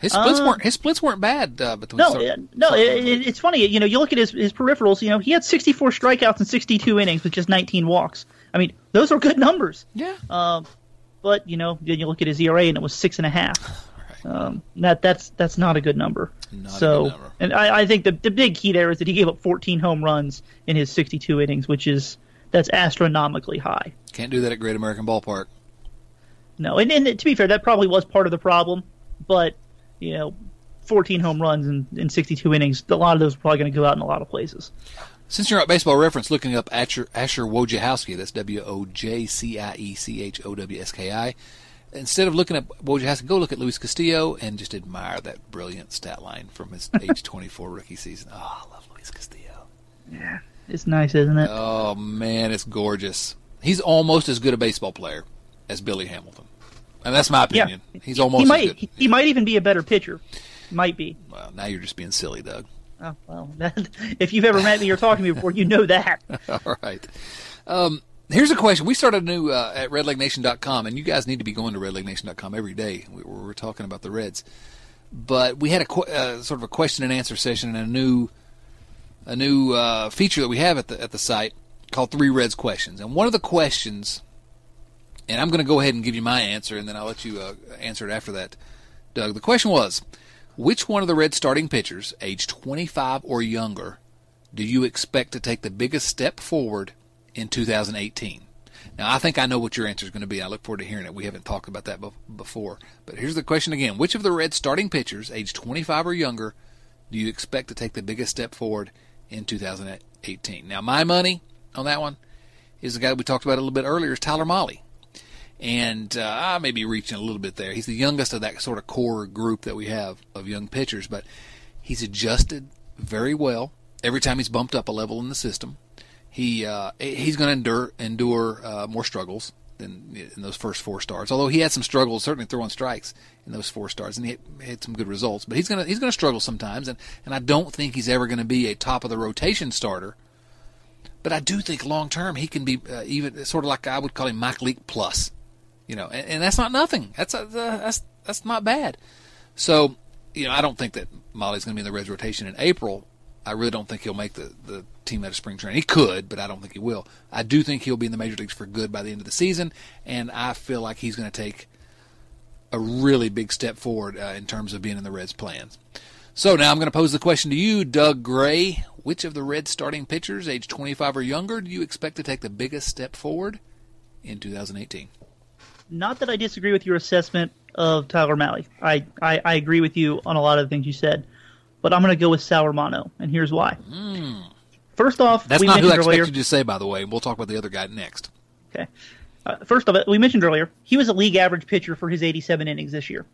His splits uh, weren't his splits weren't bad uh, between. No, start, no, it, it's funny. You know, you look at his his peripherals. You know, he had 64 strikeouts and 62 innings with just 19 walks. I mean, those are good numbers. Yeah. Uh, but you know, then you look at his ERA and it was six and a half. Right. Um, that that's that's not a good number. Not so, number. and I, I think the the big key there is that he gave up 14 home runs in his 62 innings, which is that's astronomically high. Can't do that at Great American Ballpark. No, and, and to be fair, that probably was part of the problem. But you know, 14 home runs in, in 62 innings, a lot of those are probably going to go out in a lot of places. Since you're at Baseball Reference looking up Asher, Asher Wojciechowski, that's W O J C I E C H O W S K I, instead of looking at Wojciechowski, go look at Luis Castillo and just admire that brilliant stat line from his age 24 rookie season. Oh, I love Luis Castillo. Yeah, it's nice, isn't it? Oh, man, it's gorgeous. He's almost as good a baseball player as Billy Hamilton and that's my opinion. Yeah. He's almost he might he might even be a better pitcher. Might be. Well, now you're just being silly, Doug. Oh, well, that, if you've ever met me or talked to me before, you know that. All right. Um, here's a question. We started a new uh, at redlegnation.com, and you guys need to be going to redlegnation.com every day. We, we're talking about the Reds, but we had a uh, sort of a question and answer session and a new a new uh, feature that we have at the at the site called Three Reds Questions. And one of the questions, and I'm going to go ahead and give you my answer, and then I'll let you uh, answer it after that, Doug. The question was, which one of the Reds starting pitchers, age 25 or younger, do you expect to take the biggest step forward in 2018? Now, I think I know what your answer is going to be. I look forward to hearing it. We haven't talked about that before. But here's the question again Which of the Reds starting pitchers, age 25 or younger, do you expect to take the biggest step forward in 2018? Now, my money on that one is the guy we talked about a little bit earlier, is Tyler Mahle. And uh, I may be reaching a little bit there. He's the youngest of that sort of core group that we have of young pitchers, but he's adjusted very well every time he's bumped up a level in the system. He uh, he's going to endure endure uh, more struggles than in those first four starts. Although he had some struggles, certainly throwing strikes in those four starts, and he had some good results. But he's gonna he's gonna struggle sometimes, and and I don't think he's ever going to be a top of the rotation starter but I do think long term he can be uh, even sort of like I would call him Mike Leake plus, you know, and, and that's not nothing. That's uh, that's that's not bad. So, you know, I don't think that Mahle's going to be in the Reds rotation in April. I really don't think he'll make the the team out of spring training. He could, but I don't think he will. I do think he'll be in the major leagues for good by the end of the season, and I feel like he's going to take a really big step forward uh, in terms of being in the Reds' plans. So now I'm going to pose the question to you, Doug Gray. Which of the Reds starting pitchers, age 25 or younger, do you expect to take the biggest step forward in 2018? Not that I disagree with your assessment of Tyler Mahle. I, I, I agree with you on a lot of the things you said, but I'm going to go with Sal Romano, and here's why. Mm. First off, that's not who I expected you to say, by the way. We'll talk about the other guy next. Okay. Uh, first of it, we mentioned earlier he was a league average pitcher for his 87 innings this year.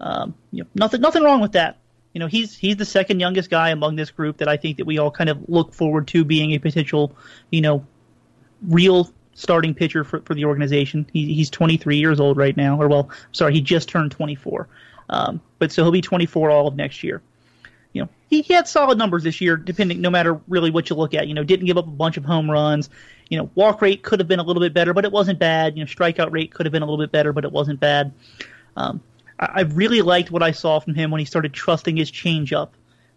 Um, you know, nothing nothing wrong with that you know he's he's the second youngest guy among this group that I think that we all kind of look forward to being a potential you know real starting pitcher for, for the organization. He, he's 23 years old right now, or well, sorry, he just turned 24. Um, but so he'll be 24 all of next year. You know, he, he had solid numbers this year, depending no matter really what you look at. You know, didn't give up a bunch of home runs. You know, walk rate could have been a little bit better, but it wasn't bad. You know, strikeout rate could have been a little bit better, but it wasn't bad. Um, I really liked what I saw from him when he started trusting his changeup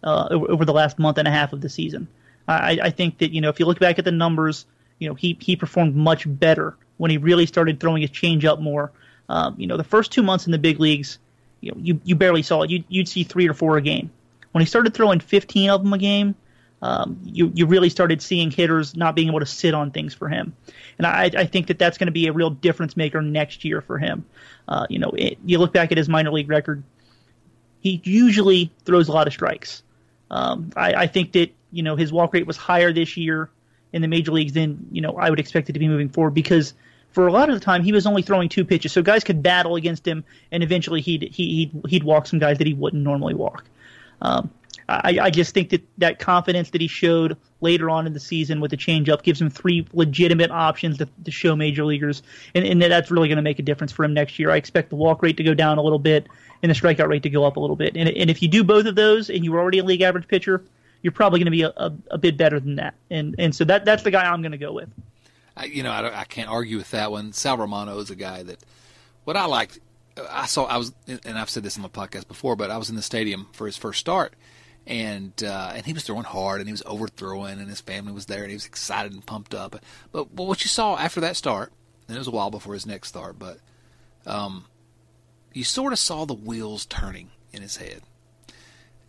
uh, over the last month and a half of the season. I, I think that you know if you look back at the numbers, you know he he performed much better when he really started throwing his changeup more. Um, you know the first two months in the big leagues, you know you, you barely saw it. You, you'd see three or four a game. When he started throwing 15 of them a game, um, you you really started seeing hitters not being able to sit on things for him, and I, I think that that's going to be a real difference maker next year for him. Uh, you know, it, you look back at his minor league record, he usually throws a lot of strikes. Um, I, I think that you know his walk rate was higher this year in the major leagues than you know I would expect it to be moving forward because for a lot of the time he was only throwing two pitches, so guys could battle against him, and eventually he'd he, would he'd walk some guys that he wouldn't normally walk. Um, I, I just think that that confidence that he showed later on in the season with the changeup gives him three legitimate options to, to show major leaguers, and, and that's really going to make a difference for him next year. I expect the walk rate to go down a little bit and the strikeout rate to go up a little bit. And, and if you do both of those and you're already a league average pitcher, you're probably going to be a, a, a, bit better than that. And and so that that's the guy I'm going to go with. I, you know, I, I can't argue with that one. Sal Romano is a guy that what I liked. I saw I was, and I've said this in the podcast before, but I was in the stadium for his first start and uh, and he was throwing hard and he was overthrowing and his family was there and he was excited and pumped up. But but what you saw after that start, and it was a while before his next start, but um, you sort of saw the wheels turning in his head.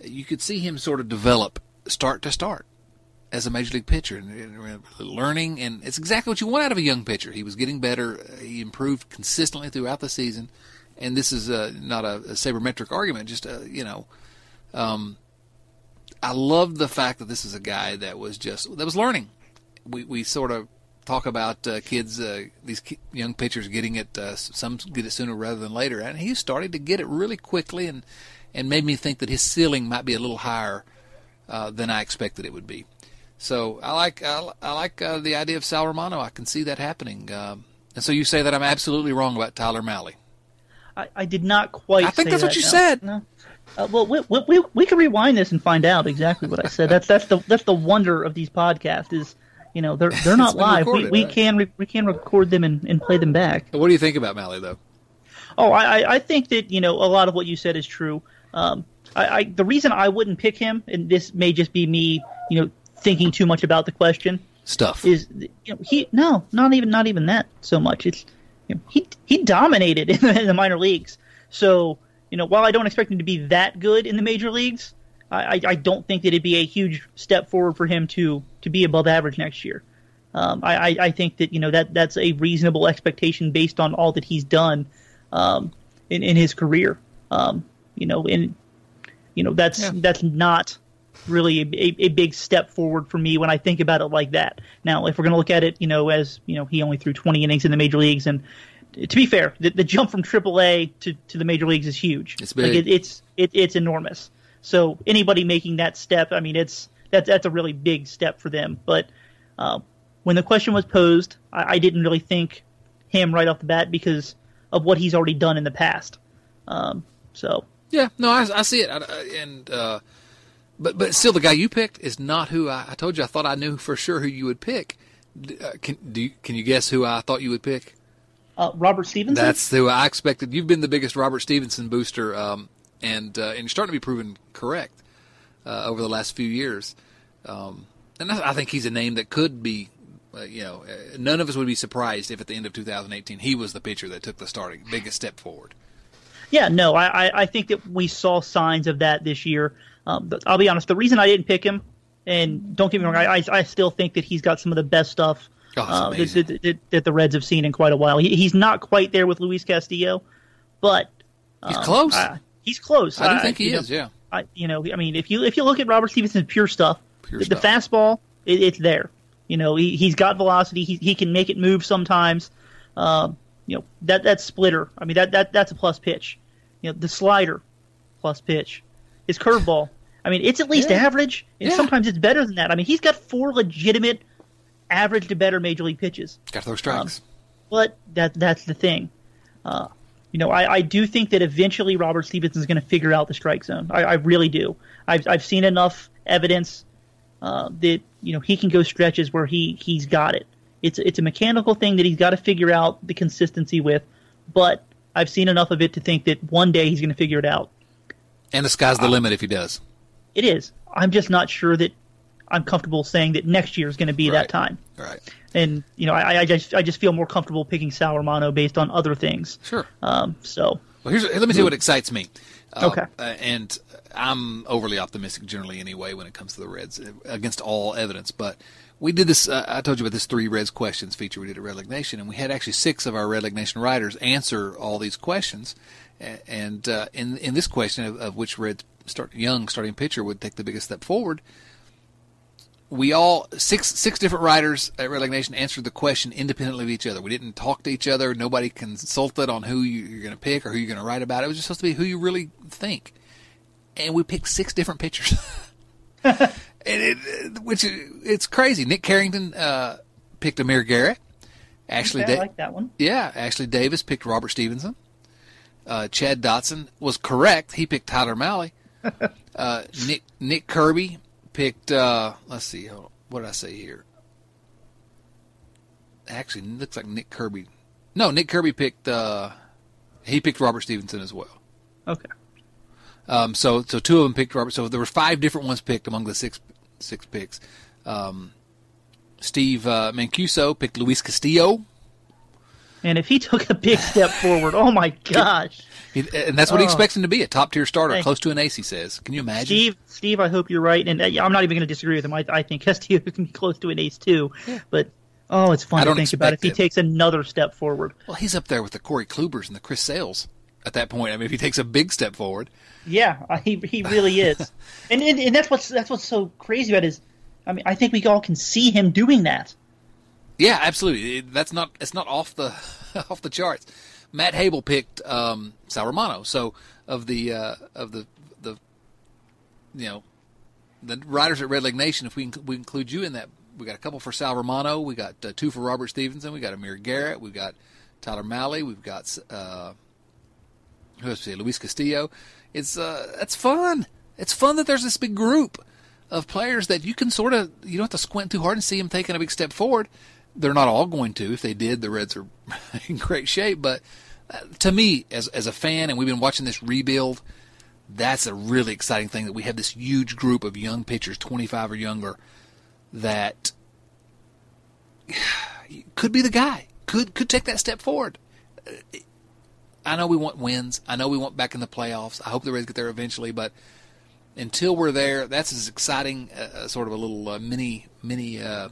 You could see him sort of develop start to start as a major league pitcher and learning, and it's exactly what you want out of a young pitcher. He was getting better. He improved consistently throughout the season, and this is uh, not a, a sabermetric argument. Just a, uh, you know. Um, I love the fact that this is a guy that was just that was learning. We we sort of talk about uh, kids, uh, these young pitchers getting it. Uh, some get it sooner rather than later, and he started to get it really quickly, and and made me think that his ceiling might be a little higher uh, than I expected it would be. So I like I, I like uh, the idea of Sal Romano. I can see that happening. Um, and so you say that I'm absolutely wrong about Tyler Mahle. I, I did not quite. I think that's that, what you no. said. No. Uh, well, we, we, we can rewind this and find out exactly what I said. That's that's the that's the wonder of these podcasts is, you know, they're they're not live. Recorded, we we right? can re- we can record them and, and play them back. What do you think about Mahle though? Oh, I I- I think that you know a lot of what you said is true. Um, I, I the reason I wouldn't pick him, and this may just be me, you know, thinking too much about the question, Stuff. is you know he no not even not even that so much. It's you know, he he dominated in the, in the minor leagues. So you know while I don't expect him to be that good in the major leagues, I, I, I don't think that it'd be a huge step forward for him to to be above average next year. Um, I, I, I think that you know that that's a reasonable expectation based on all that he's done um, in in his career. Um, you know, and you know that's Yeah. that's not really a, a, a big step forward for me when I think about it like that. Now, if we're going to look at it, you know, as you know, he only threw 20 innings in the major leagues, and to be fair, the, the jump from AAA to, to the major leagues is huge. It's Like big. it, it's it, it's enormous. So anybody making that step, I mean, it's that's that's a really big step for them. But uh, when the question was posed, I, I didn't really think him right off the bat because of what he's already done in the past. Um, so Yeah, no, I, I see it, I, and uh, but but still, the guy you picked is not who I, I told you. I thought I knew for sure who you would pick. D- Uh, can do you, can you guess who I thought you would pick? uh, Robert Stephenson. That's who I expected. You've been the biggest Robert Stephenson booster, um, and uh, and you're starting to be proven correct uh, over the last few years. Um, and I, I think he's a name that could be. Uh, you know, none of us would be surprised if at the end of 2018 he was the pitcher that took the starting biggest step forward. Yeah, no, I, I, I think that we saw signs of that this year. Um, I'll be honest, the reason I didn't pick him, and don't get me wrong, I, I, I still think that he's got some of the best stuff Oh, uh, that, that, that the Reds have seen in quite a while. He, he's not quite there with Luis Castillo, but He's um, close. I- he's close. I do think he you know, is. Yeah. I, you know, I mean, if you if you look at Robert Stephenson's pure stuff, Pure the, the fastball, it, it's there. You know, he he's got velocity. He he can make it move sometimes. Um, you know that that splitter. I mean that that that's a plus pitch. You know the slider, plus pitch. His curveball. I mean it's at least Yeah. average, and Yeah. sometimes it's better than that. I mean he's got four legitimate average to better major league pitches. Got to throw strikes. But that that's the thing. Uh, you know, I, I do think that eventually Robert Stephenson is going to figure out the strike zone. I, I really do. I've I've seen enough evidence uh, that you know he can go stretches where he he's got it. It's it's a mechanical thing that he's got to figure out the consistency with, but I've seen enough of it to think that one day he's going to figure it out. and the sky's the limit if he does. It is. I'm just not sure that I'm comfortable saying that next year is going to be Right. that time. All right. And you know, I, I just I just feel more comfortable picking Sal Romano based on other things. Sure. Um, so Well, here's let me tell you what excites me. Uh, Okay. uh, and I'm overly optimistic generally anyway when it comes to the Reds uh, against all evidence. But we did this. Uh, I told you about this three Reds questions feature we did at Redleg Nation, and we had actually six of our Redleg Nation writers answer all these questions. And uh, in in this question of, of which Red start young starting pitcher would take the biggest step forward, we all six six different writers at Redleg Nation answered the question independently of each other. We didn't talk to each other. Nobody consulted on who you, you're going to pick or who you're going to write about. It was just supposed to be who you really think. And we picked six different pitchers, and it, which it's crazy. Nick Carrington uh, picked Amir Garrett. Ashley, okay, I Da- like that one. yeah, Ashley Davis picked Robert Stephenson. Uh, Chad Dotson was correct. He picked Tyler Mahle. uh, Nick Nick Kirby picked. Uh, let's see. Hold on. What did I say here? Actually, it looks like Nick Kirby. No, Nick Kirby picked. Uh, he picked Robert Stephenson as well. Okay. Um, so so two of them picked Robert. So there were five different ones picked among the six six picks. Um, Steve uh, Mancuso picked Luis Castillo. And if he took a big step forward, oh my gosh, He, and that's what he Oh. expects him to be a top tier starter, close to an ace. He says. Can you imagine? Steve, Steve, I hope you're right, and uh, I'm not even going to disagree with him. I, I think Castillo can be close to an ace too, but oh, it's fun I to think about if he it. takes another step forward. Well, he's up there with the Corey Klubers and the Chris Sales at that point. I mean, if he takes a big step forward, Yeah, uh, he he really is, and, and and that's what's that's what's so crazy about it is, I mean, I think we all can see him doing that. yeah, absolutely. That's not it's not off the off the charts. Matt Habel picked um, Sal Romano. So of the uh, of the the you know the riders at Redleg Nation, if we inc- we include you in that, we got a couple for Sal Romano, we got uh, two for Robert Stephenson, we got Amir Garrett, we've got Tyler Mahle, we've got uh, who else? Luis Castillo. It's uh, that's fun. It's fun that there's this big group of players that you can sort of you don't have to squint too hard and see them taking a big step forward. They're not all going to. If they did, the Reds are in great shape. But uh, to me, as as a fan, and we've been watching this rebuild, that's a really exciting thing that we have this huge group of young pitchers, 25 or younger, that could be the guy. Could could take that step forward. I know we want wins. I know we want back in the playoffs. I hope the Reds get there eventually, but until we're there, that's as exciting, uh, uh, sort of a little uh, mini mini uh,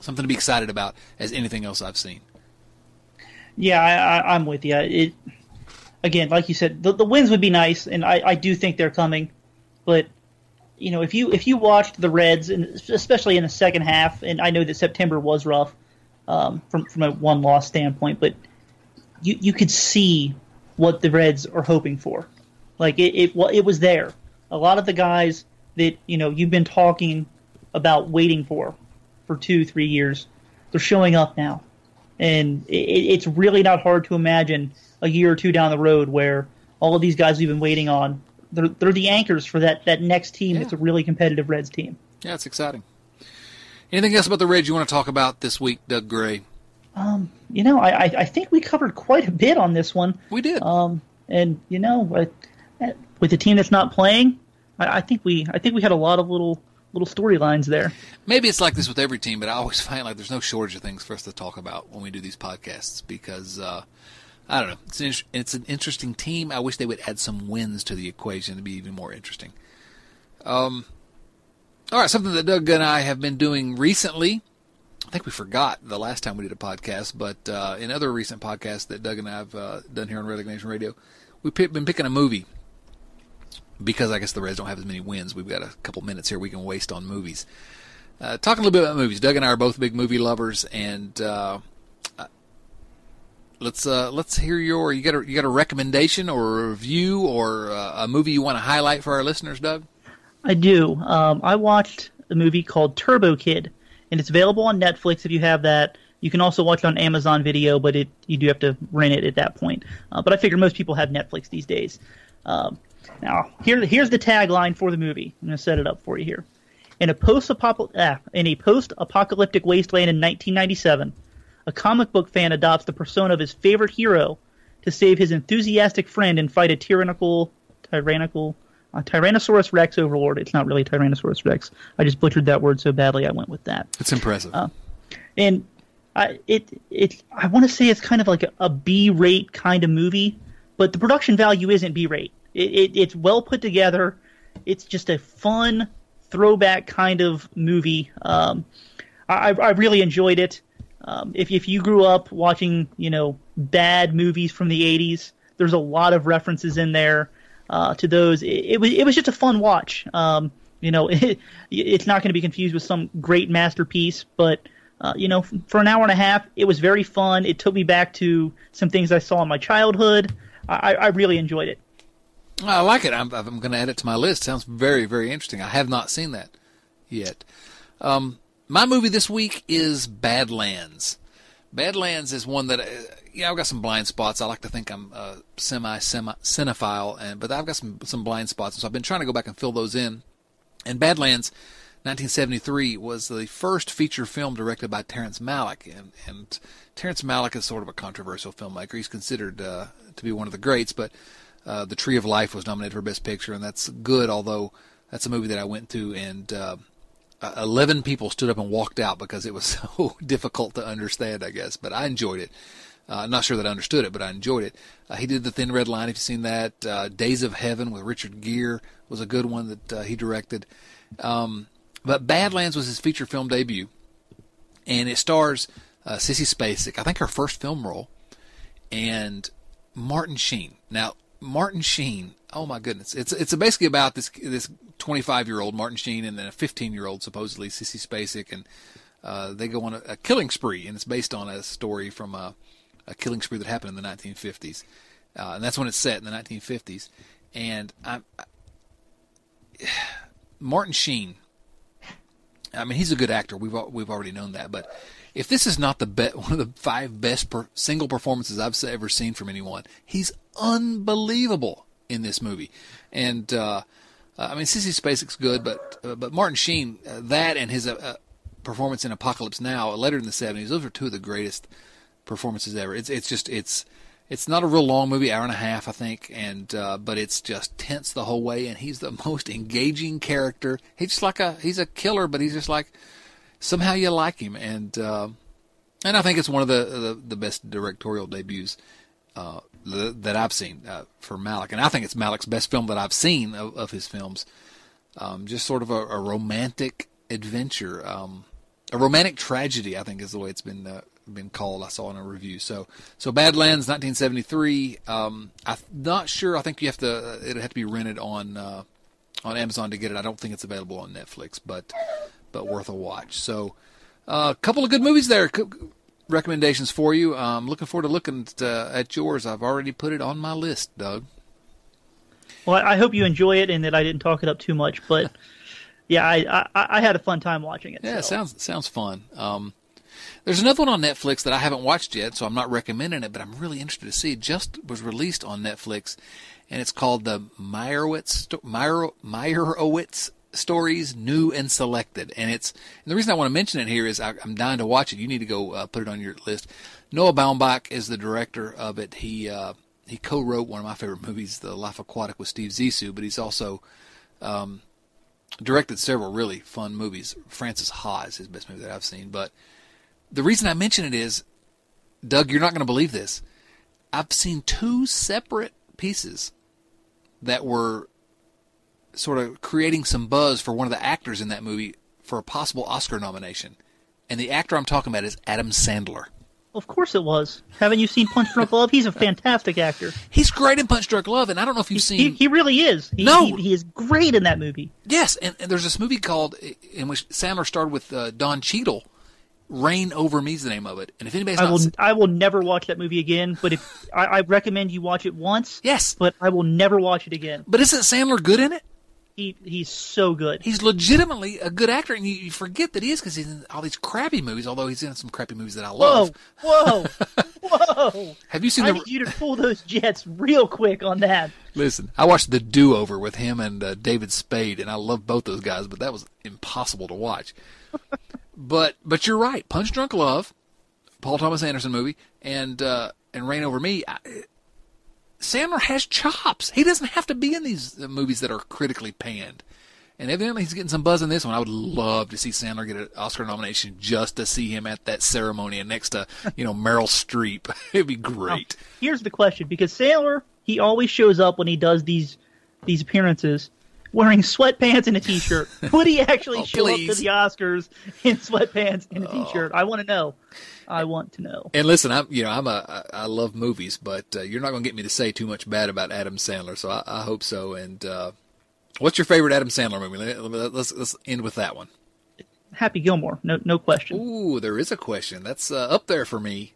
something to be excited about as anything else I've seen. Yeah, I, am with you. It again, like you said, the, the wins would be nice, and I, I do think they're coming. But you know, if you if you watched the Reds, and especially in the second half, and I know that September was rough um, from from a one loss standpoint, but you you could see what the Reds are hoping for. Like it, it, it was there. A lot of the guys that you know you've been talking about waiting for for two, three years, they're showing up now, and it, it's really not hard to imagine a year or two down the road where all of these guys we've been waiting on, they're they're the anchors for that that next team. Yeah. It's a really competitive Reds team. Yeah, it's exciting. Anything else about the Reds you want to talk about this week, Doug Gray? Um, you know, I, I think we covered quite a bit on this one. We did. Um, and you know, with the team that's not playing, I, I think we I think we had a lot of little little storylines there. Maybe it's like this with every team, but I always find like there's no shortage of things for us to talk about when we do these podcasts because uh, I don't know. It's an, it's an interesting team. I wish they would add some wins to the equation to be even more interesting. Um, all right, something that Doug and I have been doing recently think we forgot the last time we did a podcast, but uh, in other recent podcasts that Doug and I have uh, done here on Red Nation Radio, we've been picking a movie because I guess the Reds don't have as many wins. We've got a couple minutes here we can waste on movies. Uh, talking a little bit about movies. Doug and I are both big movie lovers, and uh, uh, let's uh, let's hear your you got a you got a recommendation or a review or a movie you want to highlight for our listeners, Doug. I do. Um, I watched a movie called Turbo Kid and it's available on Netflix if you have that. You can also watch it on Amazon Video, but it you do have to rent it at that point. Uh, but I figure most people have Netflix these days. Um, now, here, here's the tagline for the movie. I'm going to set it up for you here. In a post-apocalyptic, ah, in a post-apocalyptic wasteland in 1997, a comic book fan adopts the persona of his favorite hero to save his enthusiastic friend and fight a tyrannical, tyrannical uh, Tyrannosaurus Rex overlord. It's not really Tyrannosaurus Rex. I just butchered that word so badly. I went with that. It's impressive. Uh, and I, it it I want to say it's kind of like a, a B rate kind of movie, but the production value isn't B rate. It, it, it's well put together. It's just a fun throwback kind of movie. Um, I, I really enjoyed it. Um, if if you grew up watching you know bad movies from the '80s, there's a lot of references in there uh, to those. It, it, was it was just a fun watch. Um, you know, it, it's not going to be confused with some great masterpiece, but uh, you know, for an hour and a half, it was very fun. It took me back to some things I saw in my childhood. I, I really enjoyed it. I like it. I'm, I'm going to add it to my list. Sounds very, very interesting. I have not seen that yet. Um, my movie this week is Badlands. Badlands is one that uh, yeah, I've got some blind spots. I like to think I'm a semi semi cinephile, and but I've got some some blind spots, so I've been trying to go back and fill those in. And Badlands, 1973, was the first feature film directed by Terrence Malick, and and Terrence Malick is sort of a controversial filmmaker. He's considered uh, to be one of the greats, but uh, The Tree of Life was nominated for Best Picture, and that's good. Although that's a movie that I went to and. Uh, 11 people stood up and walked out because it was so difficult to understand, I guess. But I enjoyed it. Uh, not sure that I understood it, but I enjoyed it. Uh, he did The Thin Red Line, if you've seen that. Uh, Days of Heaven with Richard Gere was a good one that uh, he directed. Um, but Badlands was his feature film debut, and it stars uh, Sissy Spacek, I think her first film role, and Martin Sheen. Now, Martin Sheen, oh my goodness, it's it's basically about this this 25 year old Martin Sheen and then a 15 year old supposedly Sissy Spacek, and uh, they go on a, a, killing spree, and it's based on a story from a a killing spree that happened in the 1950s, uh, and that's when it's set in the 1950s. And I, I, Martin Sheen, I mean, he's a good actor. We've we've already known that, but if this is not the be- one of the five best per- single performances I've ever seen from anyone, he's unbelievable in this movie. And uh, I mean, Sissy Spacek's good, but uh, but Martin Sheen, uh, that and his uh, uh, performance in Apocalypse Now, later in the '70s, those are two of the greatest performances ever. It's it's just it's it's not a real long movie, hour and a half, I think, and uh, but it's just tense the whole way, and he's the most engaging character. He's just like a he's a killer, but he's just like somehow you like him, and uh, and I think it's one of the the, the best directorial debuts uh, the, that I've seen uh, for Malick, and I think it's Malick's best film that I've seen of, of his films. Um, just sort of a, a romantic adventure, um, a romantic tragedy. I think is the way it's been uh, been called. I saw in a review. So so Badlands, 1973. Um, I'm not sure. I think you have to. It'd have to be rented on uh, on Amazon to get it. I don't think it's available on Netflix, but but worth a watch. So a uh, couple of good movies there. Recommendations for you. I'm looking forward to looking at, uh, at yours. I've already put it on my list, Doug. Well, I hope you enjoy it and that I didn't talk it up too much, but yeah, I, I, I had a fun time watching it. Yeah, so. sounds sounds fun. Um, there's another one on Netflix that I haven't watched yet, so I'm not recommending it, but I'm really interested to see. It just was released on Netflix, and it's called the Meyerowitz Meyer, Meyerowitz stories, new and selected. And it's and the reason I want to mention it here is I, am dying to watch it. You need to go uh, put it on your list. Noah Baumbach is the director of it. He uh, he co-wrote one of my favorite movies, The Life Aquatic, with Steve Zissou, but he's also um, directed several really fun movies. Frances Ha is his best movie that I've seen. But the reason I mention it is, Doug, you're not going to believe this. I've seen two separate pieces that were sort of creating some buzz for one of the actors in that movie for a possible Oscar nomination. And the actor I'm talking about is Adam Sandler. Of course it was. Haven't you seen Punch Drunk Love? He's a fantastic actor. He's great in Punch Drunk Love, and I don't know if you've seen. He, he really is. He, no, he, he, is great in that movie. Yes, and, and, there's this movie called in which Sandler starred with uh, Don Cheadle. Reign Over Me is the name of it, and if anybody's I will, seen... I will never watch that movie again. But if I, I recommend you watch it once, yes, but I will never watch it again. But isn't Sandler good in it? he he's so good. He's legitimately a good actor, and you, you forget that he is because he's in all these crappy movies. Although he's in some crappy movies that I love. Whoa, whoa, whoa! Have you seen? I the... need you to pull those jets real quick on that. Listen, I watched The Do Over with him and uh, David Spade, and I love both those guys, but that was impossible to watch. But but you're right. Punch Drunk Love, Paul Thomas Anderson movie, and uh, and Reign Over Me. I, Sandler has chops. He doesn't have to be in these uh, movies that are critically panned. And evidently he's getting some buzz in this one. I would love to see Sandler get an Oscar nomination just to see him at that ceremony and next to, you know, Meryl Streep. It'd be great. Now, here's the question because Sandler, he always shows up when he does these these appearances wearing sweatpants and a t-shirt. Would he actually oh, show please. up to the Oscars in sweatpants and a t-shirt? I want to know. I want to know. And listen, I'm you know I'm a I love movies, but uh, you're not going to get me to say too much bad about Adam Sandler. So I, I hope so. And uh, what's your favorite Adam Sandler movie? Let, us let's end with that one. Happy Gilmore, no no question. Ooh, there is a question. That's uh, up there for me.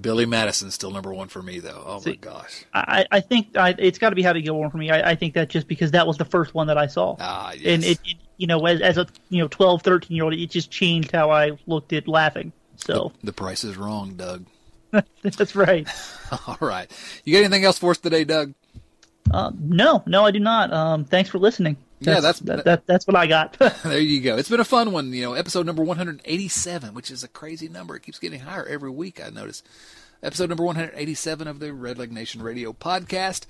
Billy Madison's still number one for me, though. Oh See, my gosh! I, I think I, it's got to be Happy Gilmore for me. I, I, think that just because that was the first one that I saw, ah, yes. and it, it, you know, as, as a you know 12, 13 year old, it just changed how I looked at laughing. So the, the price is wrong, Doug. That's right. All right. You got anything else for us today, Doug? Uh, no, no, I do not. Um, thanks for listening. That's, yeah, that's that, that, that's what I got. there you go. It's been a fun one. You know, episode number 187, which is a crazy number. It keeps getting higher every week. I notice. Episode number 187 of the Redleg Nation Radio podcast.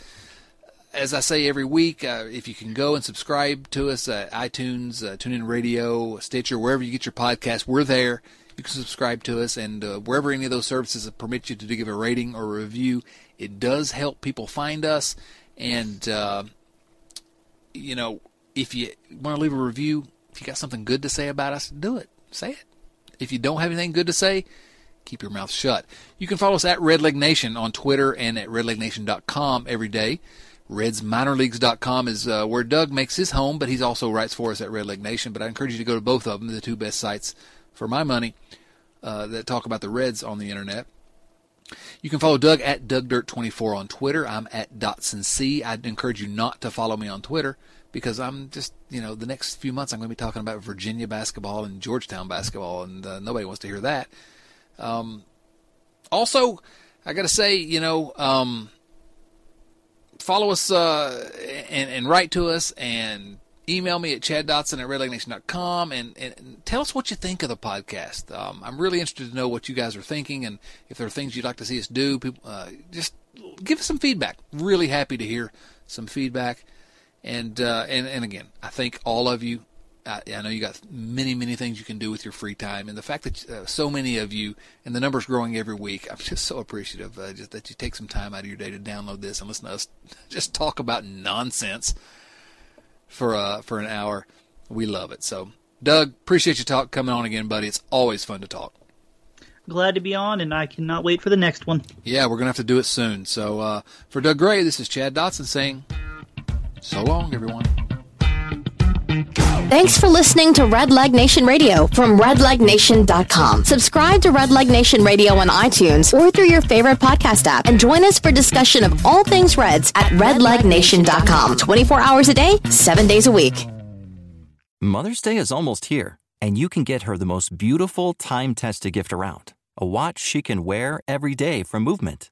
As I say every week, uh, if you can go and subscribe to us at iTunes, uh, TuneIn Radio, Stitcher, wherever you get your podcast, we're there. You can subscribe to us, and uh, wherever any of those services permit you to give a rating or a review, it does help people find us. And uh, you know, if you want to leave a review, if you got something good to say about us, do it. Say it. If you don't have anything good to say, keep your mouth shut. You can follow us at Redleg Nation on Twitter and at redlegnation.com every day. RedsMinorLeagues.com is uh, where Doug makes his home, but he's also writes for us at Redleg Nation. But I encourage you to go to both of them, the two best sites for my money uh, that talk about the Reds on the internet. You can follow Doug at DougDirt24 on Twitter. I'm at DotsonC. I'd encourage you not to follow me on Twitter because I'm just, you know, the next few months I'm going to be talking about Virginia basketball and Georgetown basketball, and uh, nobody wants to hear that. Um, also, I got to say, you know, um, follow us uh, and, and write to us and email me at chad dotson at redlegnation.com and, and, and tell us what you think of the podcast. Um, I'm really interested to know what you guys are thinking and if there are things you'd like to see us do. People, uh, just give us some feedback. Really happy to hear some feedback. And uh, and and again, I thank all of you. I, I, know you got many many things you can do with your free time, and the fact that uh, so many of you and the numbers growing every week, I'm just so appreciative uh, just that you take some time out of your day to download this and listen to us just talk about nonsense for uh for an hour. We love it. So, Doug, appreciate you talk coming on again, buddy. It's always fun to talk. Glad to be on, and I cannot wait for the next one. Yeah, we're gonna have to do it soon. So, uh, for Doug Gray, this is Chad Dotson saying. So long, everyone. Thanks for listening to Redleg Nation Radio from redlegnation.com. Subscribe to Redleg Nation Radio on iTunes or through your favorite podcast app and join us for discussion of all things Reds at redlegnation.com. 24 hours a day, 7 days a week. Mother's Day is almost here, and you can get her the most beautiful time-tested gift around. A watch she can wear every day from Movement.